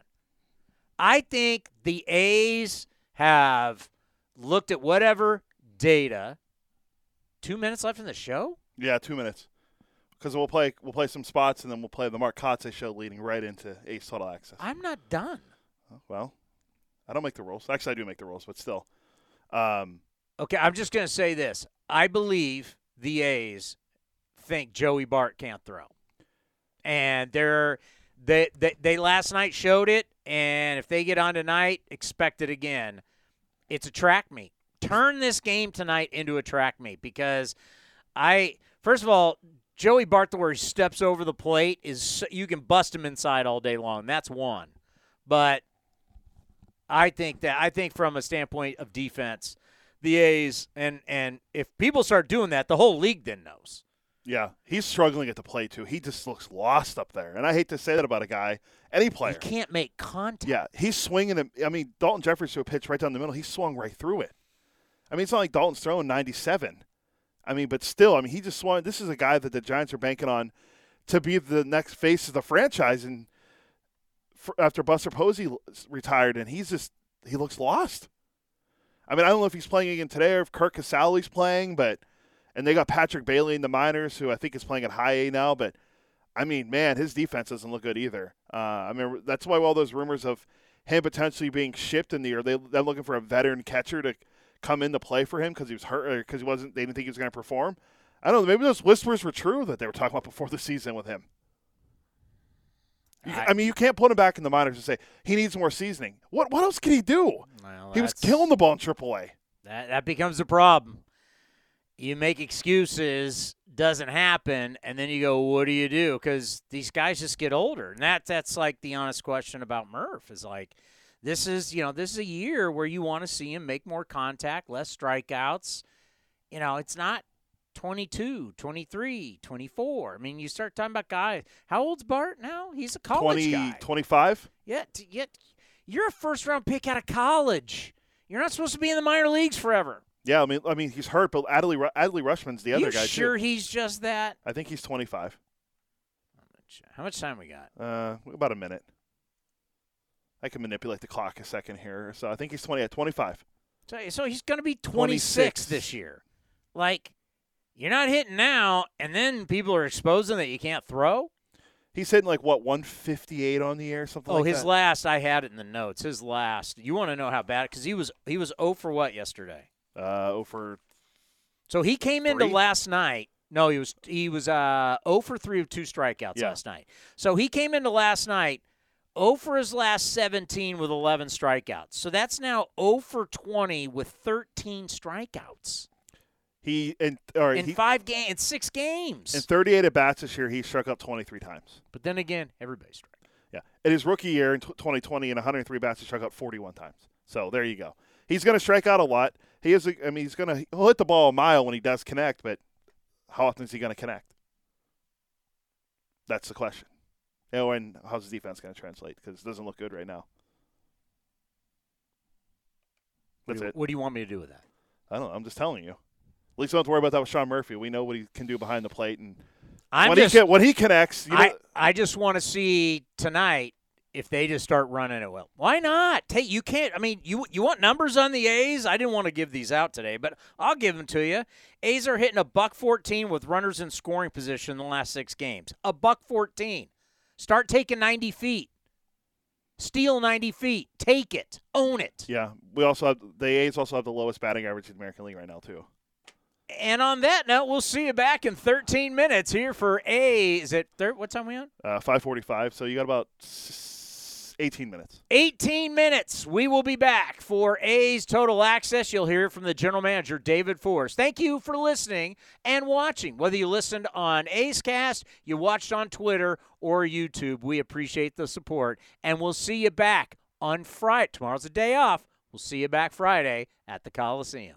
I think the A's have looked at whatever data. Two minutes left in the show? Yeah, two minutes. Because we'll play we'll play some spots and then we'll play the Mark Kotsay show leading right into A's Total Access. I'm not done. Well, I don't make the rules. Actually, I do make the rules, but still. Um, Okay, I'm just going to say this. I believe the A's think Joey Bart can't throw. And they're they, they they last night showed it and if they get on tonight, expect it again. It's a track meet. Turn this game tonight into a track meet because I first of all, Joey Bart the where he steps over the plate is you can bust him inside all day long. That's one. But I think that I think from a standpoint of defense, the A's and and if people start doing that, the whole league then knows. yeah, he's struggling at the plate too. He just looks lost up there, and I hate to say that about a guy, any player. You can't make contact. Yeah, he's swinging. Him. I mean, Daulton Jefferies threw a pitch right down the middle. He swung right through it. I mean, it's not like Dalton's throwing 97. I mean, but still, I mean, he just swung. This is a guy that the Giants are banking on to be the next face of the franchise, and after Buster Posey retired, and he's just he looks lost. I mean, I don't know if he's playing again today or if Curt Casali's playing, but and they got Patrick Bailey in the minors, who I think is playing at high A now. But I mean, man, his defense doesn't look good either. Uh, I mean, that's why all those rumors of him potentially being shipped in the year, they they're looking for a veteran catcher to come in to play for him because he was hurt because he wasn't. They didn't think he was going to perform. I don't know. Maybe those whispers were true that they were talking about before the season with him. You- I, mean, you can't put him back in the minors and say he needs more seasoning. What what else can he do? he was killing the ball in AAA. That that becomes a problem. You make excuses, doesn't happen, and then you go, "What do you do?" Because these guys just get older, and that that's like the honest question about Murph is like, this is you know this is a year where you want to see him make more contact, less strikeouts. You know, it's not 22, 23, 24. I mean, you start talking about guys. How old's Bart now? He's a college 20, guy. 25? Yeah, t- yet you're a first round pick out of college. You're not supposed to be in the minor leagues forever. Yeah, I mean, I mean he's hurt, but Adley, Adley Rutschman's the other you guy sure too. he's just that? I think he's 25. How much time we got? Uh, about a minute. I can manipulate the clock a second here, so I think he's 20 at 25. So, so he's going to be 26, 26. this year. Like, you're not hitting now, and then people are exposing that you can't throw. He's hitting like what 158 on the air, something like that. Oh, like his that. last, I had it in the notes. His last. You want to know how bad? Because he was he was 0 for what yesterday? Uh, for So he came into last night. No, he was he was uh 0 for 3 with two strikeouts Yeah. last night. So he came into last night 0 for his last 17 with 11 strikeouts. So that's now 0 for 20 with 13 strikeouts He and or in he, five games, in six games. in 38 at bats this year, he struck out 23 times. but then again, everybody's struck. Yeah, in his rookie year in t- 2020, in 103 bats, he struck out 41 times. So there you go. He's going to strike out a lot. He is. a- I mean, he's going to he'll hit the ball a mile when he does connect, but How often is he going to connect? That's the question. You know, and how's his defense going to translate? Because it doesn't look good right now. What That's do, you, it. what do you want me to do with that? I don't know. I'm just telling you. At least we don't have to worry about that with Sean Murphy. We know what he can do behind the plate, and I'm when just- he can, when he connects, you know, I, I just want to see tonight if they just start running it well. Why not? Take you can't. I mean, you you want numbers on the A's? I didn't want to give these out today, but I'll give them to you. A's are hitting a buck 14 with runners in scoring position in the last six games. A buck 14. Start taking 90 feet. Steal 90 feet. Take it. Own it. yeah. We also have the A's also have the lowest batting average in the American League right now too. And on that note, we'll see you back in 13 minutes here for A. Is it thir- what time we on? Uh, 5:45. So you got about s- 18 minutes. 18 minutes. We will be back for A's Total Access. You'll hear from the general manager, David Forst. Thank you for listening and watching. Whether you listened on A's Cast, you watched on Twitter or YouTube, we appreciate the support. And we'll see you back on Friday. Tomorrow's a day off. We'll see you back Friday at the Coliseum.